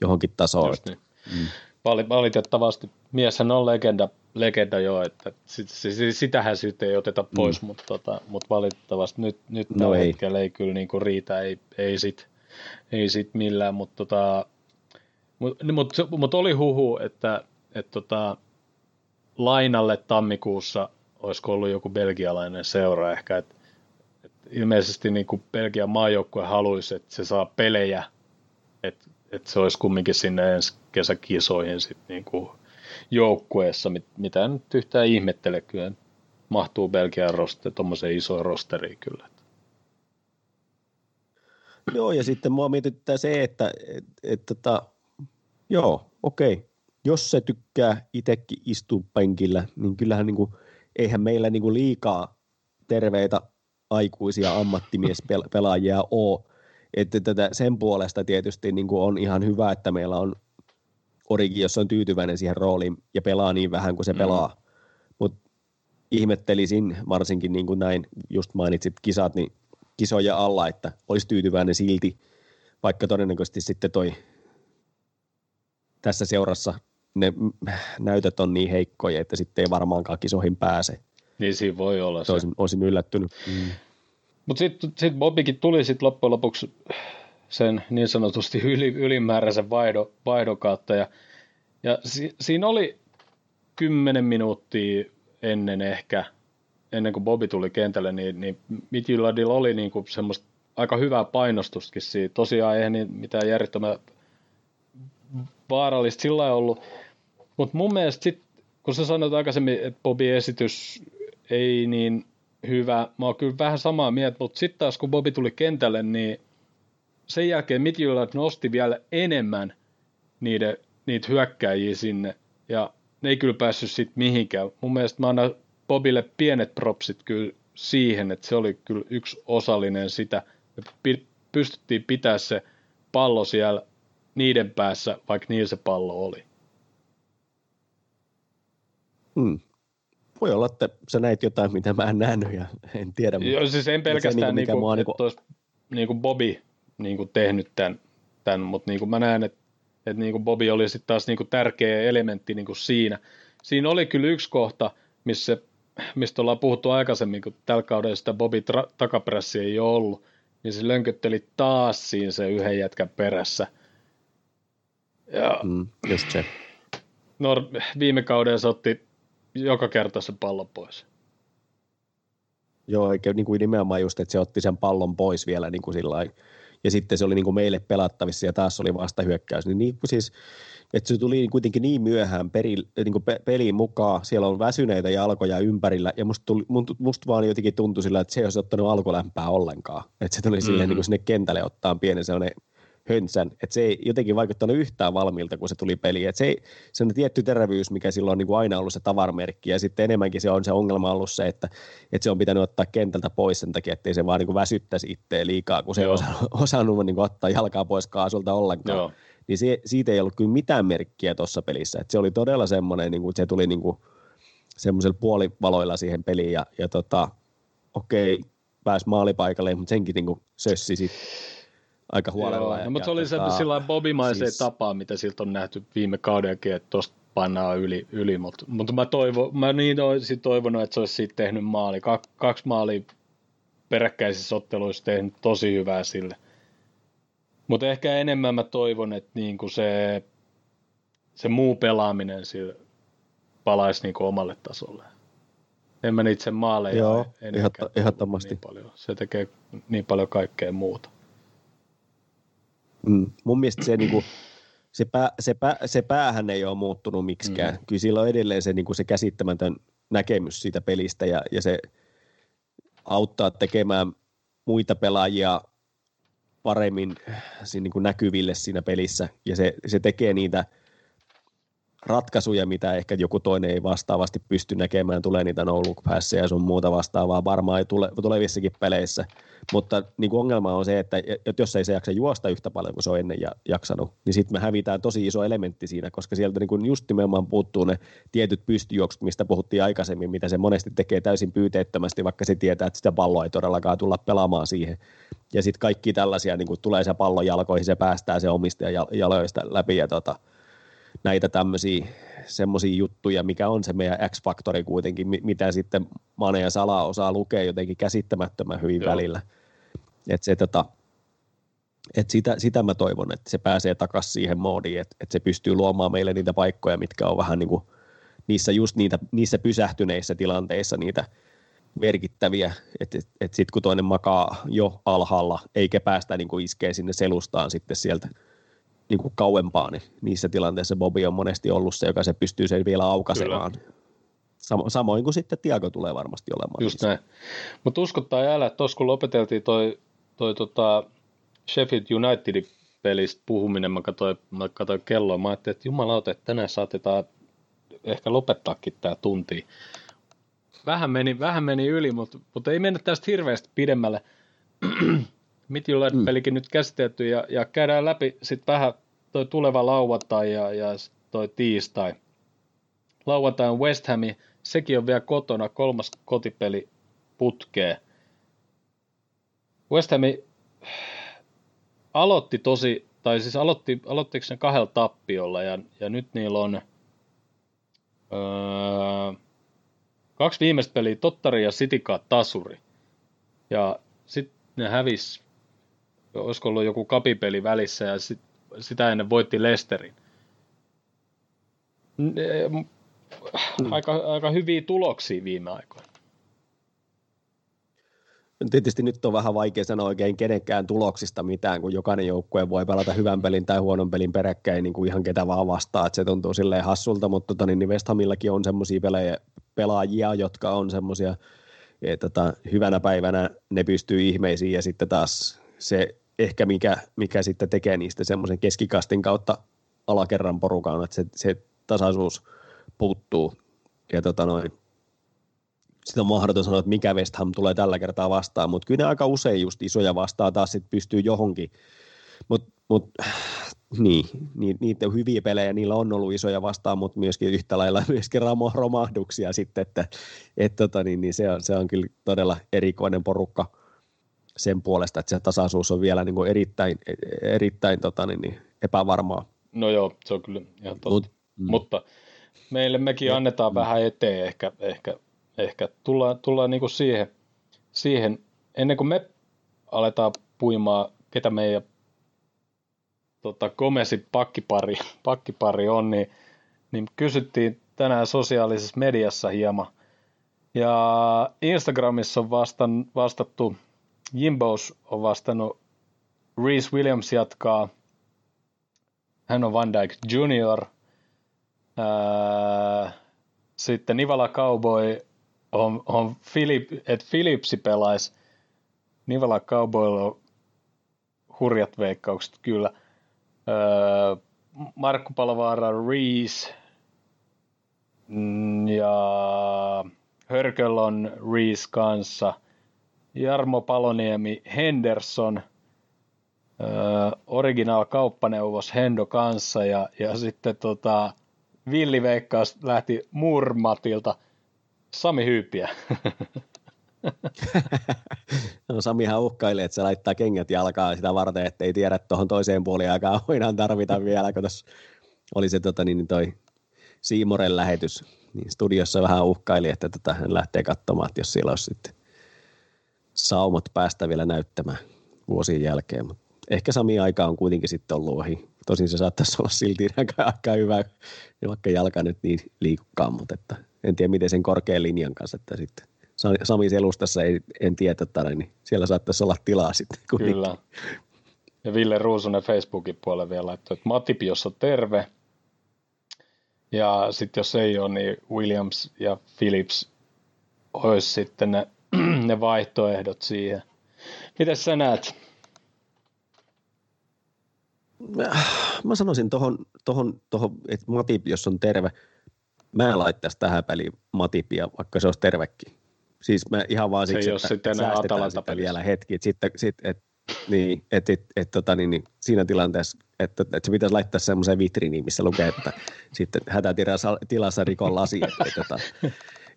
johonkin tasoon. Niin. Mm valitettavasti mieshän on legenda, legenda jo, että sit, sit, sitähän sitten ei oteta pois, mm. mutta, tota, mutta valitettavasti nyt, nyt no tällä ei. hetkellä ei kyllä niin kuin riitä, ei, ei sit, ei sit millään, mutta tota, mut, mut, mut oli huhu, että et tota, lainalle tammikuussa olisiko ollut joku belgialainen seura ehkä, että et ilmeisesti niin kuin Belgian maajoukkue haluaisi, että se saa pelejä, että että se olisi kumminkin sinne ensi kesäkisoihin sit niinku joukkueessa, mit, mitä nyt yhtään ihmettele kyllä. Mahtuu Belgian roster, tuommoiseen isoon rosteriin kyllä. Joo, ja sitten mua mietittää se, että et, et, tota, joo, okei, jos se tykkää itsekin istua penkillä, niin kyllähän niin kuin, eihän meillä niin kuin liikaa terveitä aikuisia ammattimiespelaajia ole, että tätä sen puolesta tietysti niin kuin on ihan hyvä, että meillä on Origi, jos on tyytyväinen siihen rooliin ja pelaa niin vähän kuin se mm. pelaa. Mutta ihmettelisin varsinkin niin kuin näin, just mainitsit kisat, niin kisoja alla, että olisi tyytyväinen silti, vaikka todennäköisesti sitten toi tässä seurassa ne näytöt on niin heikkoja, että sitten ei varmaankaan kisoihin pääse. Niin siinä voi olla se. Olisin, olisin yllättynyt. Mm. Mutta sitten sit Bobikin tuli sitten loppujen lopuksi sen niin sanotusti yli, ylimääräisen vaido, vaidon kautta. Ja, ja si, siinä oli kymmenen minuuttia ennen ehkä, ennen kuin Bobi tuli kentälle, niin, niin Midtjyllandilla oli niin kuin semmoista aika hyvää painostustakin siitä. Tosiaan eihän niin mitään järjettömän vaarallista sillä ollut. Mutta mun mielestä sit, kun sä sanoit aikaisemmin, että Bobin esitys ei niin hyvä. Mä oon kyllä vähän samaa mieltä, mutta sitten taas kun Bobi tuli kentälle, niin sen jälkeen Midtjylland nosti vielä enemmän niiden, niitä hyökkäjiä sinne, ja ne ei kyllä päässyt sitten mihinkään. Mun mielestä mä annan Bobille pienet propsit kyllä siihen, että se oli kyllä yksi osallinen sitä, että pystyttiin pitää se pallo siellä niiden päässä, vaikka niillä se pallo oli. Hmm voi olla, että sä näit jotain, mitä mä en nähnyt ja en tiedä. Joo, siis en pelkästään, niin kuin, niin kuin, että olisi niin kuin Bobby niin kuin tehnyt tämän, tämän mutta niin kuin mä näen, että, että niin kuin Bobby oli sitten taas niin kuin tärkeä elementti niin kuin siinä. Siinä oli kyllä yksi kohta, missä, mistä ollaan puhuttu aikaisemmin, kun tällä kaudella sitä Bobby tra- takapressi ei ole ollut, niin se lönkötteli taas siinä se yhden jätkän perässä. Ja, mm, just se. Nor- viime kauden se otti joka kerta sen pallon pois. Joo, eikä niin kuin nimenomaan just, että se otti sen pallon pois vielä niin kuin sillain, ja sitten se oli niin kuin meille pelattavissa ja taas oli vastahyökkäys. Niin, niin kuin siis, että se tuli kuitenkin niin myöhään peri, niin kuin pe, peliin mukaan, siellä on väsyneitä jalkoja ympärillä, ja musta, tuli, musta vaan jotenkin tuntui sillä, että se ei olisi ottanut alkulämpää ollenkaan. Että se tuli mm-hmm. siihen niin kuin sinne kentälle ottaa pienen sellainen höntsän, että se ei jotenkin vaikuttanut yhtään valmiilta, kun se tuli peliin. Että se, ei, se on tietty terävyys, mikä silloin on niin kuin aina ollut se tavarmerkki, ja sitten enemmänkin se on se ongelma ollut se, että, että se on pitänyt ottaa kentältä pois sen takia, ettei se vaan niin kuin väsyttäisi itseä liikaa, kun se ei (laughs) osannut, osannut niin kuin ottaa jalkaa pois kaasulta ollenkaan. Joo. Niin se, siitä ei ollut kyllä mitään merkkiä tuossa pelissä. Että se oli todella semmoinen, niin kuin, että se tuli niin kuin semmoisella puolivaloilla siihen peliin, ja, ja tota, okei, pääsi maalipaikalle, mutta senkin niin kuin sössi sitten aika huolella. Joo, no, mutta se oli tota, se sillä bobimaiseen siis... tapaan, mitä siltä on nähty viime kaudenkin, että tuosta pannaan yli, yli mutta, mutta mä, toivo, mä niin olisin toivonut, että se olisi siitä tehnyt maali. Kak, kaksi maalia peräkkäisissä otteluissa tehnyt tosi hyvää sille. Mutta ehkä enemmän mä toivon, että niinku se, se muu pelaaminen sille palaisi niinku omalle tasolle. En mä niitä sen maaleja Joo, ehdottomasti. Niin paljon. Se tekee niin paljon kaikkea muuta. Mm. Mun mielestä se, niin kuin, se, pää, se, pää, se päähän ei ole muuttunut miksikään. Mm. Kyllä sillä on edelleen se, niin kuin se käsittämätön näkemys siitä pelistä ja, ja se auttaa tekemään muita pelaajia paremmin siinä niin kuin näkyville siinä pelissä ja se, se tekee niitä – ratkaisuja, mitä ehkä joku toinen ei vastaavasti pysty näkemään, tulee niitä no look ja sun muuta vastaavaa. Varmaan tule, tulevissakin peleissä, mutta niin kuin ongelma on se, että, että jos ei se jaksa juosta yhtä paljon kuin se on ennen jaksanut, niin sitten me hävitään tosi iso elementti siinä, koska sieltä niin kuin just nimenomaan puuttuu ne tietyt pystyjuoksut, mistä puhuttiin aikaisemmin, mitä se monesti tekee täysin pyyteettömästi, vaikka se tietää, että sitä palloa ei todellakaan tulla pelaamaan siihen. Ja sitten kaikki tällaisia, niin kuin tulee se pallo jalkoihin, se päästää se omistajan jaloista läpi ja tota, näitä tämmöisiä semmoisia juttuja, mikä on se meidän X-faktori kuitenkin, mitä sitten Mane ja Sala osaa lukea jotenkin käsittämättömän hyvin Joo. välillä. Et se, tota, et sitä, sitä mä toivon, että se pääsee takaisin siihen moodiin, että, että se pystyy luomaan meille niitä paikkoja, mitkä on vähän niin kuin niissä just niitä, niissä pysähtyneissä tilanteissa niitä merkittäviä, että et, et sitten kun toinen makaa jo alhaalla, eikä päästä niin kuin iskee sinne selustaan sitten sieltä – niin kuin kauempaa, niin niissä tilanteissa Bobi on monesti ollut se, joka se pystyy sen vielä aukaisemaan. Samo, samoin kuin sitten Tiago tulee varmasti olemaan. Just näin. Mutta uskottaa älä, että tuossa kun lopeteltiin toi, toi tota Sheffield Unitedin pelistä puhuminen, mä katsoin, mä katsoin kelloa, mä ajattelin, että jumalauta, että tänään saatetaan ehkä lopettaakin tämä tunti. Vähän meni, vähän meni yli, mutta, mutta ei mennä tästä hirveästi pidemmälle. Midtjylland-pelikin mm. nyt käsitelty ja, ja käydään läpi sitten vähän toi tuleva lauantai ja, ja toi tiistai. Lauantai on West Ham, sekin on vielä kotona, kolmas kotipeli putkee. West Ham aloitti tosi, tai siis aloitti, aloittiko ne kahdella tappiolla ja, ja nyt niillä on öö, kaksi viimeistä peliä, Tottari ja Sitika tasuri. Ja sitten ne hävis olisiko ollut joku kapipeli välissä ja sit, sitä ennen voitti Lesterin. Mm. Aika, aika hyviä tuloksia viime aikoina. Tietysti nyt on vähän vaikea sanoa oikein kenenkään tuloksista mitään, kun jokainen joukkue voi pelata hyvän pelin tai huonon pelin peräkkäin niin kuin ihan ketä vaan vastaa, että se tuntuu silleen hassulta, mutta tota, niin West Hamillakin on semmoisia pelaajia, jotka on semmoisia, että tota, hyvänä päivänä ne pystyy ihmeisiin ja sitten taas se ehkä mikä, mikä sitten tekee niistä semmoisen keskikastin kautta alakerran porukan, että se, se tasaisuus puuttuu. Ja tota noin, sitä on mahdoton sanoa, että mikä West Ham tulee tällä kertaa vastaan, mutta kyllä ne aika usein just isoja vastaan taas sit pystyy johonkin. Mutta mut, (sighs) niin, niin, niitä on hyviä pelejä, niillä on ollut isoja vastaan, mutta myöskin yhtä lailla (laughs) myöskin romahduksia sitten, että et tota, niin, niin se, on, se on kyllä todella erikoinen porukka – sen puolesta, että se tasaisuus on vielä niin kuin erittäin, erittäin tota, niin, niin, epävarmaa. No joo, se on kyllä ihan totta. Mut, mm. Mutta meille mekin annetaan mm. vähän eteen ehkä, ehkä, ehkä tullaan, tullaan niin kuin siihen, siihen, ennen kuin me aletaan puimaan, ketä meidän tota, Gomesin pakkipari, pakkipari on, niin niin kysyttiin tänään sosiaalisessa mediassa hieman. Ja Instagramissa on vastan, vastattu, Jimbos on vastannut, Reese Williams jatkaa, hän on Van Dyke Junior, sitten Nivala Cowboy on, on Philip, että Philipsi pelaisi. Nivala Cowboylla on hurjat veikkaukset kyllä. Markku Palvaara, Reese mm, ja Hörköl on Reese kanssa. Jarmo Paloniemi, Henderson, Original kauppaneuvos Hendo kanssa ja, ja sitten tota, Villi Veikkaus lähti Murmatilta Sami Hyypiä. (laughs) (laughs) no Samihan uhkailee, että se laittaa kengät jalkaan sitä varten, että ei tiedä, että tuohon toiseen puoleen aikaan (laughs) voidaan tarvita vielä, kun tuossa oli se tota, niin toi Siimoren lähetys, niin studiossa vähän uhkaili, että tota, hän lähtee katsomaan, että jos siellä olisi sitten saumat päästä vielä näyttämään vuosien jälkeen, mutta ehkä Sami aika on kuitenkin sitten ollut ohi. Tosin se saattaisi olla silti (laughs) aika, aika hyvä, vaikka jalka nyt niin liikkaan, mutta että en tiedä miten sen korkean linjan kanssa, että sitten Sami Selustassa ei, en tiedä, että niin siellä saattaisi olla tilaa sitten. Kuitenkin. Kyllä. Ja Ville Ruusunen Facebookin puolelle vielä laittoi, että Matti Piossa terve. Ja sitten jos ei ole, niin Williams ja Phillips olisi sitten ne, ne vaihtoehdot siihen. Miten sä näet? Mä sanoisin tuohon, tohon, tohon, että Matip, jos on terve, mä en laittaisi tähän peliin Matipia, vaikka se olisi tervekin. Siis mä ihan vaan siksi, että sitten säästetään sitä vielä hetki. Että sitten, sit, et, niin, et, et, et, tota, niin, niin, siinä tilanteessa, että, että se pitäisi laittaa semmoiseen vitriiniin, missä lukee, että sitten hätätilassa rikon lasi. Että, että,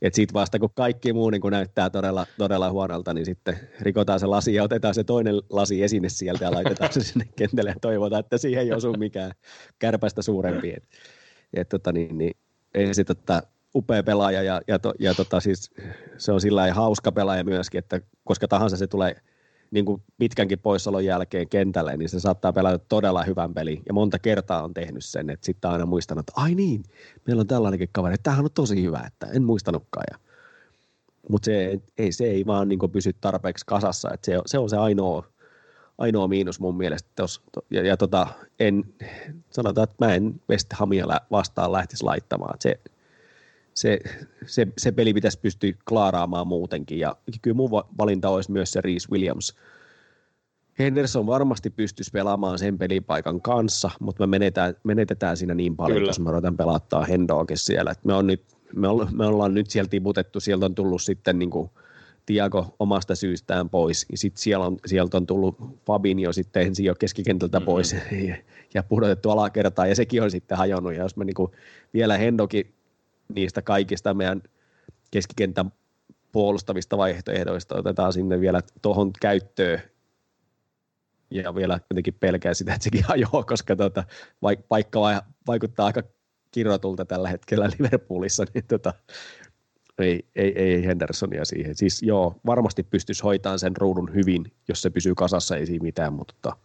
että sitten vasta kun kaikki muu niin kun näyttää todella, todella huonolta, niin sitten rikotaan se lasi ja otetaan se toinen lasi esine sieltä ja laitetaan se sinne kentälle ja toivotaan, että siihen ei osu mikään kärpästä suurempi. Et, et, tota, niin, niin, ei se tota, upea pelaaja ja, ja, to, ja tota, siis se on sillä hauska pelaaja myöskin, että koska tahansa se tulee niin kuin pitkänkin poissaolon jälkeen kentälle, niin se saattaa pelata todella hyvän pelin. Ja monta kertaa on tehnyt sen, että sitten aina muistanut, että ai niin, meillä on tällainenkin kaveri, että tämähän on tosi hyvä, että en muistanutkaan. Ja, mutta se ei, se ei vaan niin pysy tarpeeksi kasassa, että se, se on se ainoa, ainoa miinus mun mielestä. Tos, ja, ja tota, en, sanotaan, että mä en West Hamia vastaan lähtisi laittamaan. Se, se, se, se peli pitäisi pystyä klaaraamaan muutenkin. Ja kyllä mun valinta olisi myös se Reese Williams. Henderson varmasti pystyisi pelaamaan sen pelipaikan kanssa, mutta me menetetään, menetetään siinä niin paljon, kyllä. jos me ruvetaan pelattaa Hendoakin siellä. Et me, on nyt, me, olla, me ollaan nyt sieltä tiputettu, sieltä on tullut sitten niin kuin Tiago omasta syystään pois, ja sitten siellä on, sieltä on tullut Fabinho sitten ensin jo keskikentältä mm-hmm. pois ja, (laughs) ja pudotettu alakertaan, ja sekin on sitten hajonnut, ja jos me niin kuin vielä Hendokin niistä kaikista meidän keskikentän puolustavista vaihtoehdoista otetaan sinne vielä tuohon käyttöön ja vielä jotenkin pelkää sitä, että sekin hajoaa, koska tuota, paikka vaikuttaa aika kirjoitulta tällä hetkellä Liverpoolissa, niin tota, ei, ei, ei Hendersonia siihen. Siis joo, varmasti pystyisi hoitamaan sen ruudun hyvin, jos se pysyy kasassa, ei siinä mitään, mutta tota,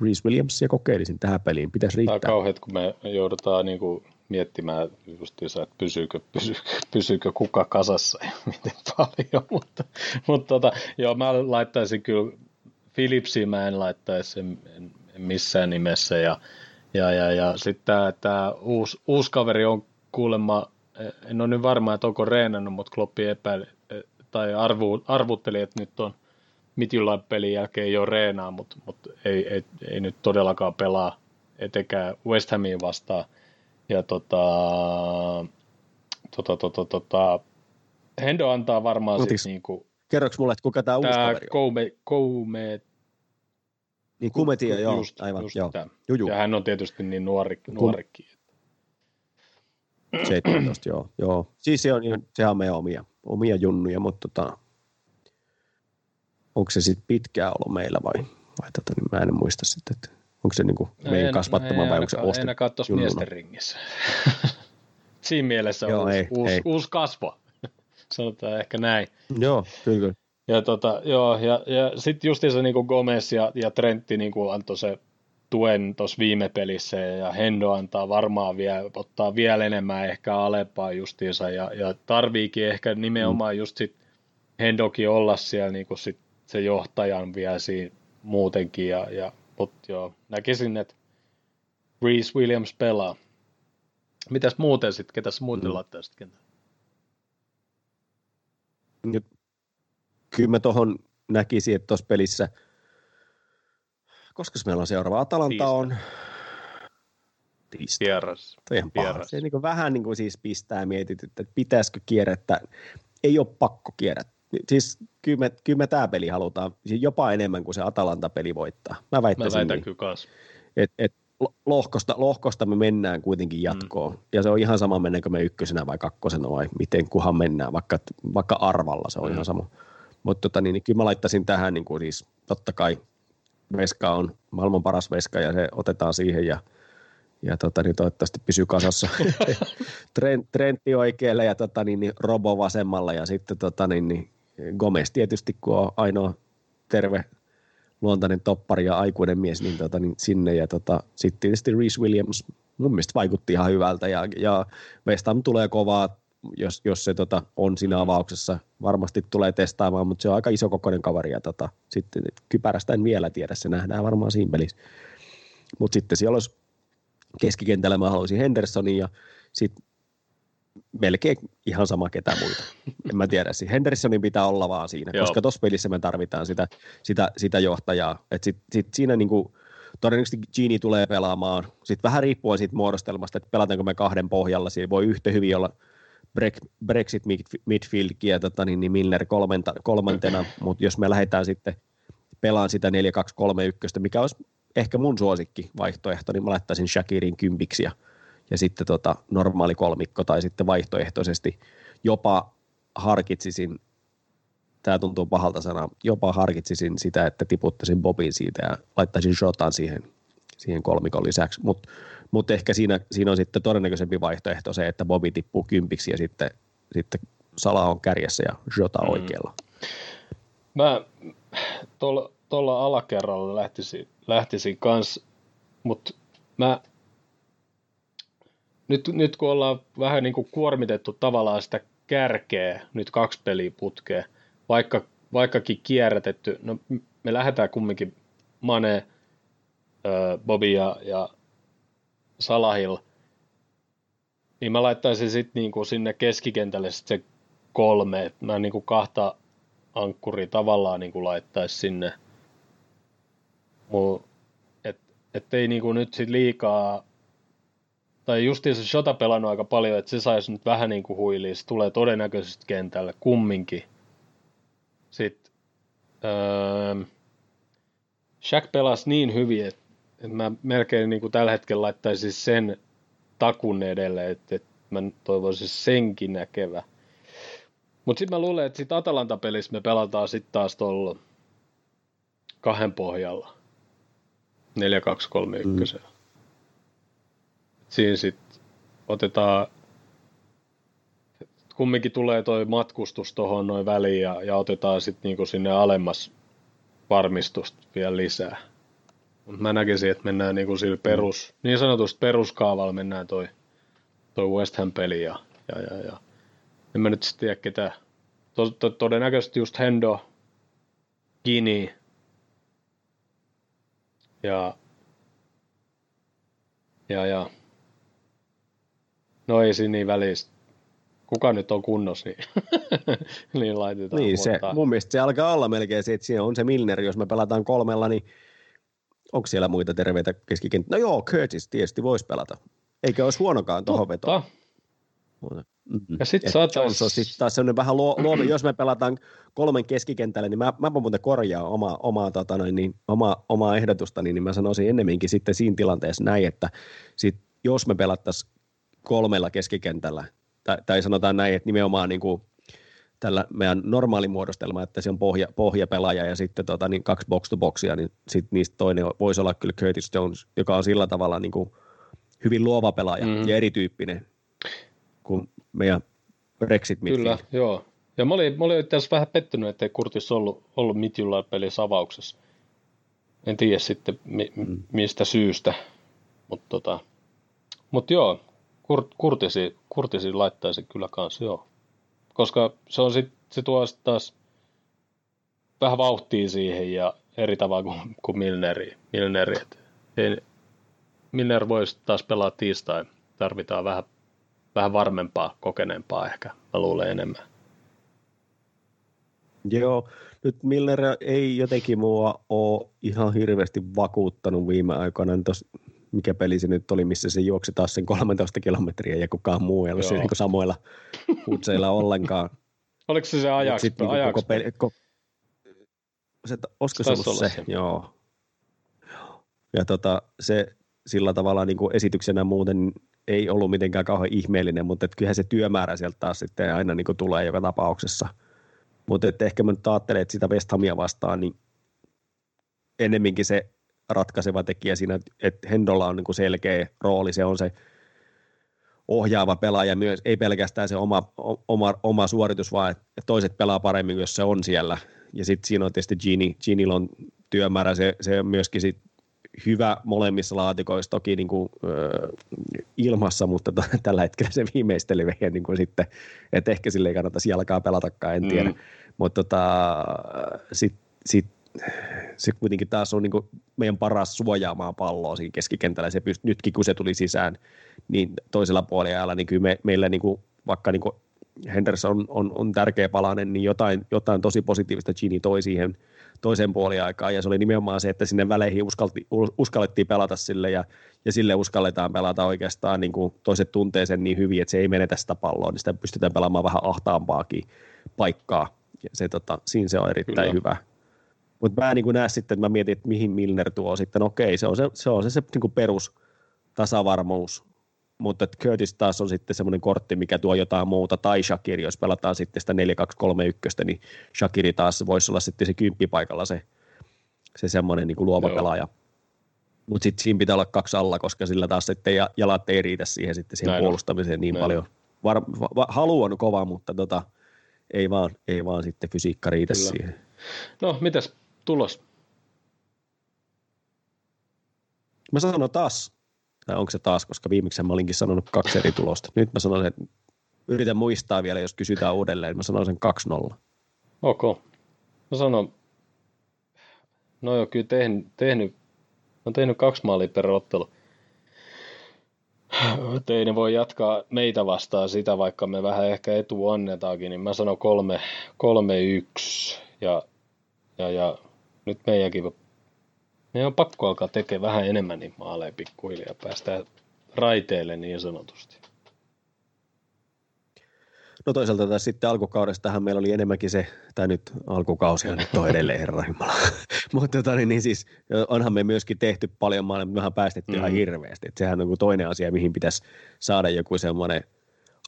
Reese Williamsia kokeilisin tähän peliin, pitäisi riittää. Tämä on kauheat, kun me joudutaan niin kuin miettimään justiinsa, että pysyykö, pysyykö, pysyykö kuka kasassa ja (laughs) miten paljon, mutta, mutta tota, joo, mä laittaisin kyllä Philipsiin mä en laittaisi missään nimessä ja, ja, ja, ja sitten tämä, uusi, uusi kaveri on kuulemma, en ole nyt varma, että onko reenannut, mutta Kloppi epäili, tai arvu, arvutteli, että nyt on Midtjylland pelin jälkeen jo reenaa, mutta, mutta ei, ei, ei, nyt todellakaan pelaa etenkään West Hamiin vastaan – ja tota, tota, tota, tota, Hendo antaa varmaan Otiks, sit niinku... Kerroks mulle, että kuka tämä uusi kaveri on? Koume, Koume, niin Kumetia, joo, just, aivan, just joo. Juju. Ja hän on tietysti niin nuori, nuorikin. 17, joo, joo. Siis se on, sehän on meidän omia, omia junnuja, mutta tota, onko se sitten pitkään ollut meillä vai, vai tota, niin mä en muista sitten, että Onko se niinku meidän en, kasvattama vai onko se ostettu? En ainakaan tuossa miesten ringissä. (laughs) Siinä mielessä Joo, uusi, ei, uusi, ei. uusi kasvo. (laughs) Sanotaan ehkä näin. Joo, kyllä. kyllä. Ja, tota, joo, ja, ja sitten justiinsa niin kuin Gomez ja, ja Trentti niin kuin antoi se tuen tuossa viime pelissä ja Hendo antaa varmaan vielä, ottaa vielä enemmän ehkä alempaa justiinsa ja, ja tarviikin ehkä nimenomaan mm. just sit Hendokin olla siellä niin sit se johtajan vielä siinä muutenkin ja, ja mutta joo, näkisin, että Reese Williams pelaa. Mitäs muuten sitten, ketäs muuten mm. laittaa sitten? Kyllä mä tuohon näkisin, että tuossa pelissä, koska meillä on seuraava, Atalanta on tiistai. Vieras. Se niin vähän niin kuin siis pistää mietit, että pitäisikö kierrättää. Ei ole pakko kierrättää. Siis kyllä me, kyllä me tämä peli halutaan siis jopa enemmän kuin se Atalanta-peli voittaa. Mä väittäisin Mä väitän niin. kyllä. Et, et, lohkosta, lohkosta me mennään kuitenkin mm. jatkoon. Mm. Ja se on ihan sama, mennäänkö me ykkösenä vai kakkosena vai miten kuhan mennään, vaikka, vaikka arvalla se on mm. ihan sama. Mutta tota, niin, niin kyllä mä laittaisin tähän, niin kuin siis totta kai veska on maailman paras veska ja se otetaan siihen ja, ja tota, niin toivottavasti pysyy kasassa. (laughs) Trent, Trentti oikealle ja tota, niin, niin Robo vasemmalla ja sitten tota, niin, niin Gomez tietysti, kun on ainoa terve luontainen toppari ja aikuinen mies, niin, tota, niin sinne. Ja tota, sitten tietysti Reese Williams mun mielestä vaikutti ihan hyvältä ja, ja West Ham tulee kovaa, jos, jos se tota, on siinä avauksessa. Varmasti tulee testaamaan, mutta se on aika iso kokoinen kaveri ja tota, sitten kypärästä en vielä tiedä, se nähdään varmaan siinä pelissä. Mutta sitten siellä olisi keskikentällä mä haluaisin Hendersonin ja sitten melkein ihan sama ketä muita. (laughs) En mä tiedä. Hendersonin pitää olla vaan siinä, Joo. koska tuossa pelissä me tarvitaan sitä, sitä, sitä johtajaa. Et sit, sit siinä niinku, todennäköisesti Gini tulee pelaamaan. Sitten vähän riippuen siitä muodostelmasta, että pelataanko me kahden pohjalla. Siinä voi yhtä hyvin olla Brexit midfield ja tota, niin, niin Milner kolmenta, kolmantena, (clears throat) mutta jos me lähdetään sitten pelaan sitä 4-2-3-1, mikä olisi ehkä mun suosikki vaihtoehto, niin mä laittaisin Shakirin kympiksi ja ja sitten tota, normaali kolmikko tai sitten vaihtoehtoisesti jopa harkitsisin, tämä tuntuu pahalta sanaa, jopa harkitsisin sitä, että tiputtaisin Bobin siitä ja laittaisin Shotan siihen, siihen kolmikon lisäksi, mutta mut ehkä siinä, siinä on sitten todennäköisempi vaihtoehto se, että Bobi tippuu kympiksi ja sitten, sitten Sala on kärjessä ja Jota mm. oikealla. Mä tuolla alakerralla lähtisin, lähtisin kans, mutta mä nyt, nyt kun ollaan vähän niin kuin kuormitettu tavallaan sitä kärkeä, nyt kaksi peliä putkea, vaikka, vaikkakin kierrätetty, no me lähdetään kumminkin Mane, Bobby ja, ja Salahil, niin mä laittaisin sitten niinku sinne keskikentälle sit se kolme, mä niinku kahta ankkuria tavallaan niinku laittaisi sinne. Et, ettei niinku nyt sit liikaa tai justiin se Shota pelannut aika paljon, että se saisi nyt vähän niin kuin huiliin, se tulee todennäköisesti kentälle kumminkin. Sitten öö, Shaq pelasi niin hyvin, että, että mä melkein niin kuin tällä hetkellä laittaisin sen takun edelle, että, että mä toivoisin senkin näkevä. Mutta sitten mä luulen, että sitten Atalanta-pelissä me pelataan sitten taas tuolla kahden pohjalla. 4-2-3-1. Mm siinä sitten otetaan, kumminkin tulee toi matkustus tuohon noin väliin ja, ja otetaan sitten niinku sinne alemmas varmistusta vielä lisää. Mut mä näkisin, että mennään niinku sillä perus, niin sanotusti peruskaavalla mennään toi, toi West Ham-peli ja, ja, ja, ja. en mä nyt tiedä ketä. To, to, todennäköisesti just Hendo, Gini ja, ja, ja No ei siinä niin välistä. Kuka nyt on kunnossa, niin, (laughs) niin laitetaan. Niin, se, mun mielestä se alkaa olla melkein se, että siinä on se Milner, jos me pelataan kolmella, niin onko siellä muita terveitä keskikenttä? No joo, Curtis tietysti voisi pelata. Eikä olisi huonokaan tuohon vetoon. Mm-hmm. Ja sitten saatais... on sitten taas sellainen vähän luo, luo, jos me pelataan kolmen keskikentälle, niin mä, mä muuten korjaan omaa, omaa, tota noin, niin, omaa, omaa ehdotustani, niin mä sanoisin ennemminkin sitten siinä tilanteessa näin, että sit, jos me pelattaisiin kolmella keskikentällä, tai, tai sanotaan näin, että nimenomaan niin kuin tällä meidän normaalimuodostelma, että se on pohja, pohjapelaaja ja sitten tota, niin kaksi box-to-boxia, niin sit niistä toinen voisi olla kyllä Curtis Jones, joka on sillä tavalla niin kuin hyvin luova pelaaja mm. ja erityyppinen kuin meidän Brexit Kyllä, joo. Ja mä olin, mä olin itse vähän pettynyt, ettei Kurtis ollut, ollut Midjulla pelissä avauksessa. en tiedä sitten mi, mm. mistä syystä, mutta tota, mut joo, Kurt, Kurtisi, Kurtisi laittaisi kyllä kanssa, joo. Koska se, on sit, se tuo taas vähän vauhtia siihen ja eri tavalla kuin, kuin Milneri. Milneri. ei, Milner voisi taas pelaa tiistai. Tarvitaan vähän, vähän varmempaa, kokeneempaa ehkä, mä luulen enemmän. Joo, nyt Milner ei jotenkin mua ole ihan hirveästi vakuuttanut viime aikoina. Tos, mikä peli se nyt oli, missä se juoksi taas sen 13 kilometriä ja kukaan muu ei ollut siinä niin samoilla hutseilla ollenkaan. (laughs) Oliko se se ajaksi? Sitten niin koko peli, ko, se, olisiko se ollut se? se? Joo. Ja tota, se sillä tavalla niin kuin esityksenä muuten ei ollut mitenkään kauhean ihmeellinen, mutta et kyllähän se työmäärä sieltä taas sitten aina niin kuin tulee joka tapauksessa. Mutta ehkä mä nyt ajattelen, että sitä West Hamia vastaan, niin ennemminkin se ratkaiseva tekijä siinä, että Hendolla on niin kuin selkeä rooli, se on se ohjaava pelaaja myös, ei pelkästään se oma, oma, oma suoritus, vaan että toiset pelaa paremmin, jos se on siellä. Ja sitten siinä on tietysti Gini, Ginillä on työmäärä, se, se myöskin sit hyvä molemmissa laatikoissa, toki niin kuin, äh, ilmassa, mutta t- (laughs) tällä hetkellä se viimeisteli vähän niin kuin sitten, että ehkä sille ei kannata jalkaa pelatakaan, en tiedä. Mm. Mutta tota, sitten sit, se kuitenkin taas on niin kuin meidän paras suojaamaan palloa siinä keskikentällä. Se pyst- nytkin kun se tuli sisään, niin toisella puolella niin kyllä me, meillä niin kuin, vaikka niin kuin Henderson on, on, on tärkeä palanen, niin jotain, jotain tosi positiivista Gini toi siihen toiseen puoliaikaan, ja se oli nimenomaan se, että sinne väleihin uskalti, uskallettiin pelata sille, ja, ja sille uskalletaan pelata oikeastaan, niin kuin toiset tuntee sen niin hyvin, että se ei menetä sitä palloa, niin sitä pystytään pelaamaan vähän ahtaampaakin paikkaa, ja se, tota, siinä se on erittäin Kyllä. hyvä. Mutta mä en niin näe sitten, että mä mietin, että mihin Milner tuo sitten, okei, se on se, se, on se, se niin kuin perus tasavarmuus, mutta Curtis taas on sitten semmoinen kortti, mikä tuo jotain muuta, tai Shakiri, jos pelataan sitten sitä 4-2-3-1, niin Shakiri taas voisi olla sitten se kymppipaikalla se, se semmoinen niin luova Joo. pelaaja. Mutta sitten siinä pitää olla kaksi alla, koska sillä taas sitten jalat ei riitä siihen, sitten siihen Näin puolustamiseen on. niin Näin. paljon. Var, va, halu on kova, mutta tota, ei, vaan, ei vaan sitten fysiikka riitä Kyllä. siihen. No, mitäs tulos? Mä sanon taas tai onko se taas, koska viimeksi mä olinkin sanonut kaksi eri tulosta. Nyt mä sanon, että yritän muistaa vielä, jos kysytään uudelleen. Mä sanon sen 2-0. Ok. Mä sanon, no joo, kyllä tehnyt, tehnyt, on tehnyt kaksi maalia per ottelu. Teine voi jatkaa meitä vastaan sitä, vaikka me vähän ehkä etu annetaankin, niin mä sanon 3-1 ja, ja, ja nyt meidänkin meidän on pakko alkaa tekemään vähän enemmän niin maaleja pikkuhiljaa, päästään raiteille niin sanotusti. No toisaalta taas sitten alkukaudestahan meillä oli enemmänkin se, tai nyt alkukausi on nyt on edelleen herra (laughs) Mutta tota, niin, niin, siis onhan me myöskin tehty paljon maaleja, mutta mehän päästetty mm. ihan hirveästi. Et sehän on toinen asia, mihin pitäisi saada joku semmoinen –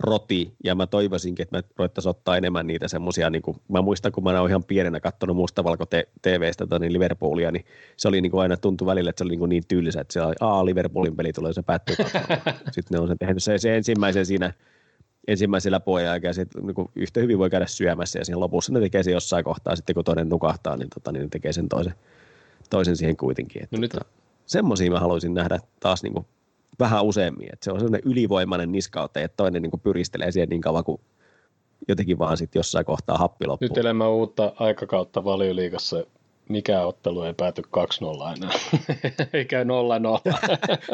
roti, ja mä toivoisinkin, että me ruvettaisiin ottaa enemmän niitä semmoisia, niin kuin, mä muistan, kun mä oon ihan pienenä katsonut mustavalko TVstä tota, niin Liverpoolia, niin se oli niin kuin aina tuntu välillä, että se oli niin, kuin niin tylsä, että se oli, aa, Liverpoolin peli tulee, se päättyy (laughs) Sitten ne on sen tehnyt se, se ensimmäisen siinä ensimmäisellä puolella ja sitten niin yhtä hyvin voi käydä syömässä ja siinä lopussa ne tekee se jossain kohtaa, sitten kun toinen nukahtaa, niin, tota, niin ne tekee sen toisen, toisen siihen kuitenkin. Että, no nyt... tota, semmoisia mä haluaisin nähdä taas niin kuin vähän useammin. Että se on sellainen ylivoimainen niskaute, että toinen niin kuin pyristelee siihen niin kauan kuin jotenkin vaan sitten jossain kohtaa happi loppuu. Nyt elämä uutta aikakautta valioliigassa. Mikä ottelu ei pääty 2-0 aina, ei käy 0-0.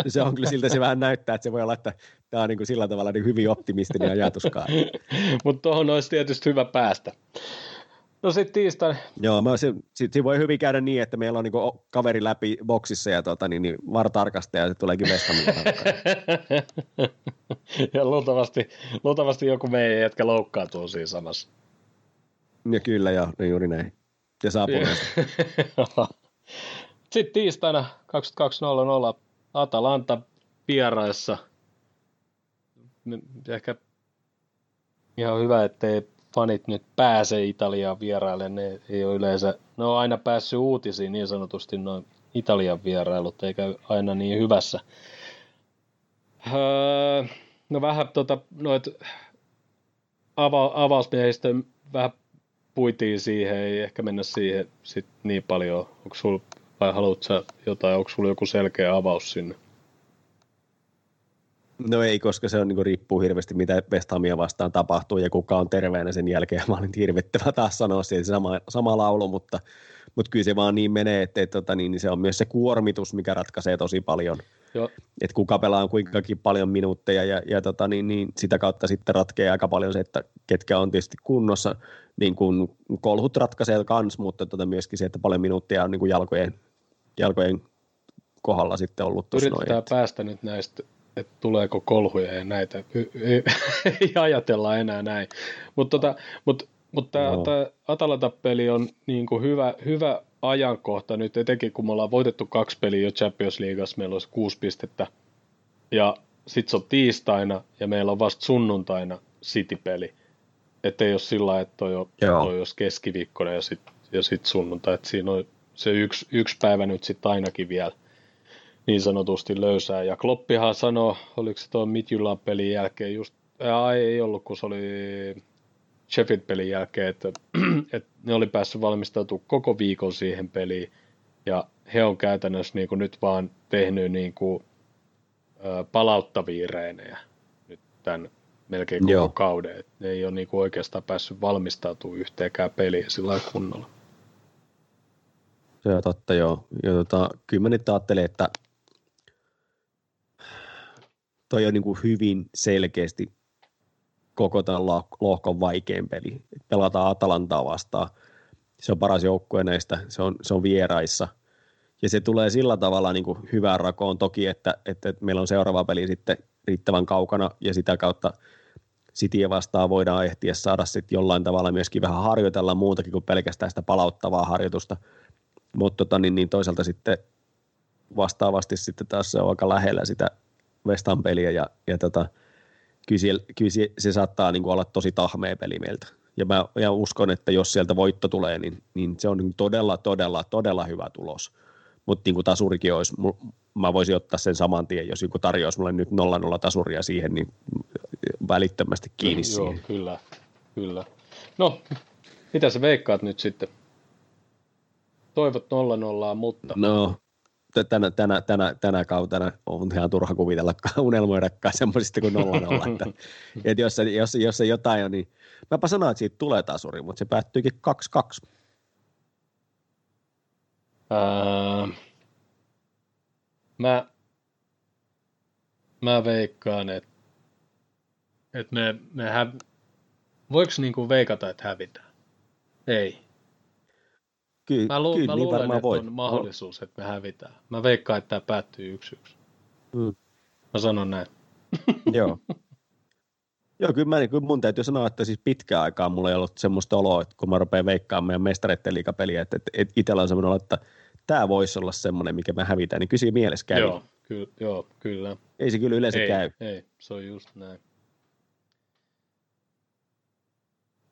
se on kyllä siltä se vähän näyttää, että se voi olla, että tämä on niin kuin sillä tavalla niin hyvin optimistinen ajatuskaan. (laughs) Mutta tuohon olisi tietysti hyvä päästä. No sitten tiistai. Joo, mä, se, sit, sit voi hyvin käydä niin, että meillä on niinku kaveri läpi boksissa ja tota, niin, niin VAR-tarkastaja ja se tuleekin vestaminen. (laughs) ja luultavasti, luultavasti joku meidän jätkä loukkaantuu siinä samassa. Ja kyllä, joo, niin juuri näin. Ja saa (laughs) Sitten tiistaina 22.00 Atalanta vieraissa. Ehkä ihan hyvä, ettei fanit nyt pääse Italiaan vieraille, ne ei ole yleensä, ne on aina päässyt uutisiin niin sanotusti noin Italian vierailut, eikä aina niin hyvässä. Öö, no vähän tota, noit ava, vähän puitiin siihen, ei ehkä mennä siihen sit niin paljon. Onko sul vai haluatko jotain, onko sulla joku selkeä avaus sinne? No ei, koska se on, niin kuin, riippuu hirveästi, mitä West Hamia vastaan tapahtuu ja kuka on terveenä sen jälkeen. (laughs) Mä olin hirvittävä taas sanoa siihen sama, sama laulu, mutta, mutta kyllä se vaan niin menee, että, että, että niin, niin se on myös se kuormitus, mikä ratkaisee tosi paljon. Joo. Että kuka pelaa kuinkakin paljon minuutteja ja, ja tota, niin, niin sitä kautta sitten ratkeaa aika paljon se, että ketkä on tietysti kunnossa. Niin kuin kolhut ratkaisee kans, mutta tota myöskin se, että paljon minuutteja on niin kuin jalkojen, jalkojen kohdalla sitten ollut tuossa Yritetään noin, päästä nyt näistä että tuleeko kolhuja ja näitä. Ei, ei ajatella enää näin. Mutta tota, mut, mut tämä no. Atalanta-peli on niin kuin hyvä, hyvä ajankohta nyt, etenkin kun me ollaan voitettu kaksi peliä jo Champions Leagueassa, meillä olisi kuusi pistettä, ja sitten se on tiistaina, ja meillä on vasta sunnuntaina City-peli. Että ei ole sillä että toi, toi olisi keskiviikkona ja sitten ja sit sunnuntai, että siinä on se yksi, yksi päivä nyt sitten ainakin vielä niin sanotusti löysää. Ja Kloppihan sanoi, oliko se tuo Midtjylland pelin jälkeen just, ää, ei ollut, kun se oli Sheffield-pelin jälkeen, että, (clears throat) että ne oli päässyt valmistautumaan koko viikon siihen peliin, ja he on käytännössä niin kuin nyt vaan tehnyt niin kuin, palauttavia reenejä nyt tämän melkein koko Joo. kauden. Et ne ei ole niin kuin oikeastaan päässyt valmistautumaan yhteenkään peliin sillä kunnolla. Se on totta, joo. Ja tota, kyllä mä nyt ajattelin, että toi on niin kuin hyvin selkeästi koko tämän lohkon vaikein peli. Pelataan Atalantaa vastaan. Se on paras joukkue näistä, se on, se on vieraissa. Ja se tulee sillä tavalla niin kuin hyvään rakoon toki, että, että meillä on seuraava peli sitten riittävän kaukana ja sitä kautta Cityä vastaan voidaan ehtiä saada sitten jollain tavalla myöskin vähän harjoitella muutakin kuin pelkästään sitä palauttavaa harjoitusta. Mutta tota, niin, niin toisaalta sitten vastaavasti sitten taas se on aika lähellä sitä West Ham peliä ja, ja tota, kyllä, siellä, kyllä se, se saattaa niin kuin olla tosi tahmea peli meiltä. Ja mä ja uskon, että jos sieltä voitto tulee, niin, niin se on niin todella, todella, todella hyvä tulos. Mutta niin kuin tasurikin olisi, mä voisin ottaa sen saman tien, jos joku tarjoaisi mulle nyt 0-0 tasuria siihen, niin välittömästi kiinni Joo, siihen. kyllä, kyllä. No, mitä sä veikkaat nyt sitten? Toivot 0-0, mutta... No, tänä, tänä, tänä, tänä kautena on ihan turha kuvitella (laughs) unelmoidakaan semmoisista kuin nolla nolla. Että, (laughs) että jos, jos, jos se jotain on, niin mäpä sanoin, että siitä tulee tasuri, mutta se päättyykin 2-2. Ää, mä, mä veikkaan, että, että me, me hä, voiko niinku veikata, että hävitään? Ei. Ky- mä, lu- kyllä, mä niin luulen, niin että voi. on mahdollisuus, että me hävitään. Mä veikkaan, että tämä päättyy yksi yksi. Mm. Mä sanon näin. (laughs) Joo. Joo, kyllä, mä, kyllä mun täytyy sanoa, että siis pitkään aikaa mulla ei ollut semmoista oloa, että kun mä rupean veikkaamaan meidän mestareiden liikapeliä, että, että, että itsellä on semmoinen olo, että tämä voisi olla semmoinen, mikä mä hävitään, niin kysyä mielessä käy. Joo, ky- joo, kyllä. Ei se kyllä yleensä ei, käy. Ei, se on just näin.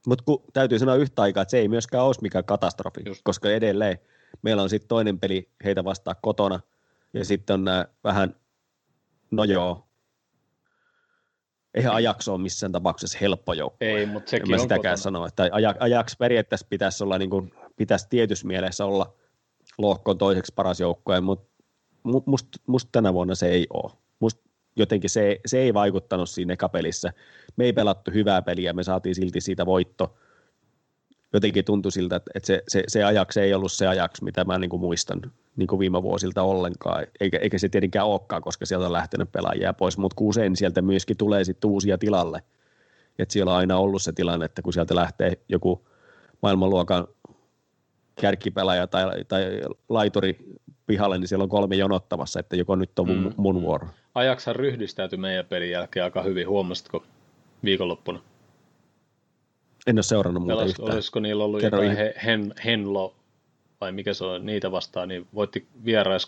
Mutta täytyy sanoa yhtä aikaa, että se ei myöskään ole mikään katastrofi, Just. koska edelleen meillä on sitten toinen peli heitä vastaan kotona, ja sitten on nämä vähän, no joo, eihän Ajax ole missään tapauksessa helppo joukkue. Ei, mutta sekin en mä sitäkään kotona. sanoa, että Ajax periaatteessa pitäisi olla, niin kuin, pitäisi tietyssä mielessä olla lohkon toiseksi paras joukkue, mutta musta must tänä vuonna se ei ole. Jotenkin se, se ei vaikuttanut siinä ekapelissä. Me ei pelattu hyvää peliä, me saatiin silti siitä voitto. Jotenkin tuntui siltä, että, se, se, se ajaksi ei ollut se ajaksi, mitä mä niin kuin muistan niin kuin viime vuosilta ollenkaan. Eikä, eikä se tietenkään olekaan, koska sieltä on lähtenyt pelaajia pois, mutta kun usein sieltä myöskin tulee sitten uusia tilalle. Että siellä on aina ollut se tilanne, että kun sieltä lähtee joku maailmanluokan kärkipelaaja tai, tai laituri pihalle, niin siellä on kolme jonottamassa, että joko nyt on mun, mm. mun vuoro. Ajaksa ryhdistäytyi meidän pelin jälkeen aika hyvin, huomasitko viikonloppuna? En ole seurannut muuta Pelas, yhtään. Olisiko niillä ollut Kerro jotain he, hen, Henlo, vai mikä se on, niitä vastaan, niin voitti vierais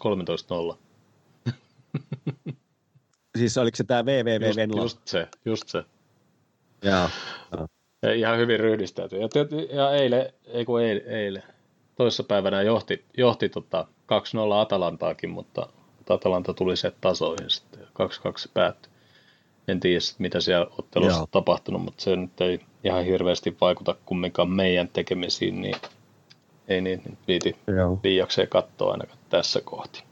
13-0. (laughs) siis oliko se tämä VVV just, Venlo? Just se, just se. Joo. Ja ihan hyvin ryhdistäytyi. Ja, ja eilen, ei kun eilen, eilen, toissapäivänä johti, johti tota 2-0 Atalantaakin, mutta Atalanta tuli se tasoihin sitten. 2-2 se päättyi. En tiedä, mitä siellä ottelussa Joo. on tapahtunut, mutta se nyt ei ihan hirveästi vaikuta kumminkaan meidän tekemisiin, niin ei niin nyt viiti Joo. liiakseen katsoa ainakaan tässä kohti.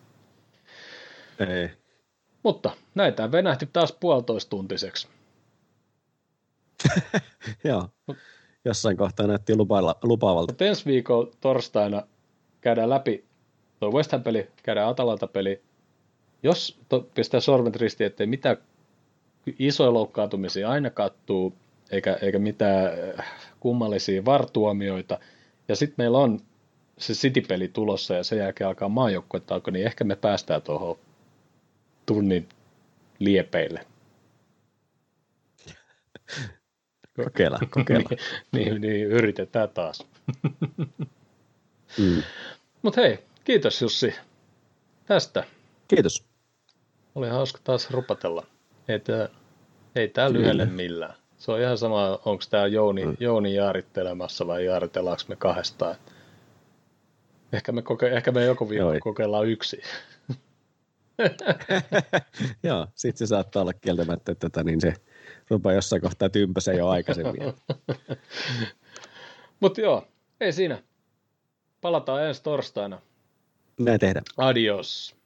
Ei. Mutta näitä venähti taas puolitoista tuntiseksi. (laughs) Joo. Jossain kohtaa näytti lupailla, lupaavalta. Mutta ensi viikon torstaina käydään läpi tuo West Ham-peli, käydään Atalanta-peli. Jos to, pistää sormet ristiin, ettei mitään isoja loukkaantumisia aina kattuu, eikä, eikä mitään äh, kummallisia vartuomioita. Ja sitten meillä on se City-peli tulossa ja sen jälkeen alkaa maajoukkuetauko, niin ehkä me päästään tuohon tunnin liepeille. (laughs) Kokeillaan, (laughs) kokeillaan. niin, niin, niin, yritetään taas. Mm. Mutta hei, kiitos Jussi tästä. Kiitos. Oli hauska taas rupatella. Ei tää, ei tää lyhenne millään. Se on ihan sama, onko tämä Jouni, mm. Jouni jaarittelemassa vai jaaritellaanko me kahdestaan. Ehkä me, koke, ehkä me joku viikko Joo. kokeillaan yksi. (laughs) Joo, sit se saattaa olla kieltämättä, että tota, niin se rupeaa jossain kohtaa tympäsee jo aikaisemmin. (laughs) Mutta joo, ei siinä. Palataan ensi torstaina. Näin tehdään. Adios.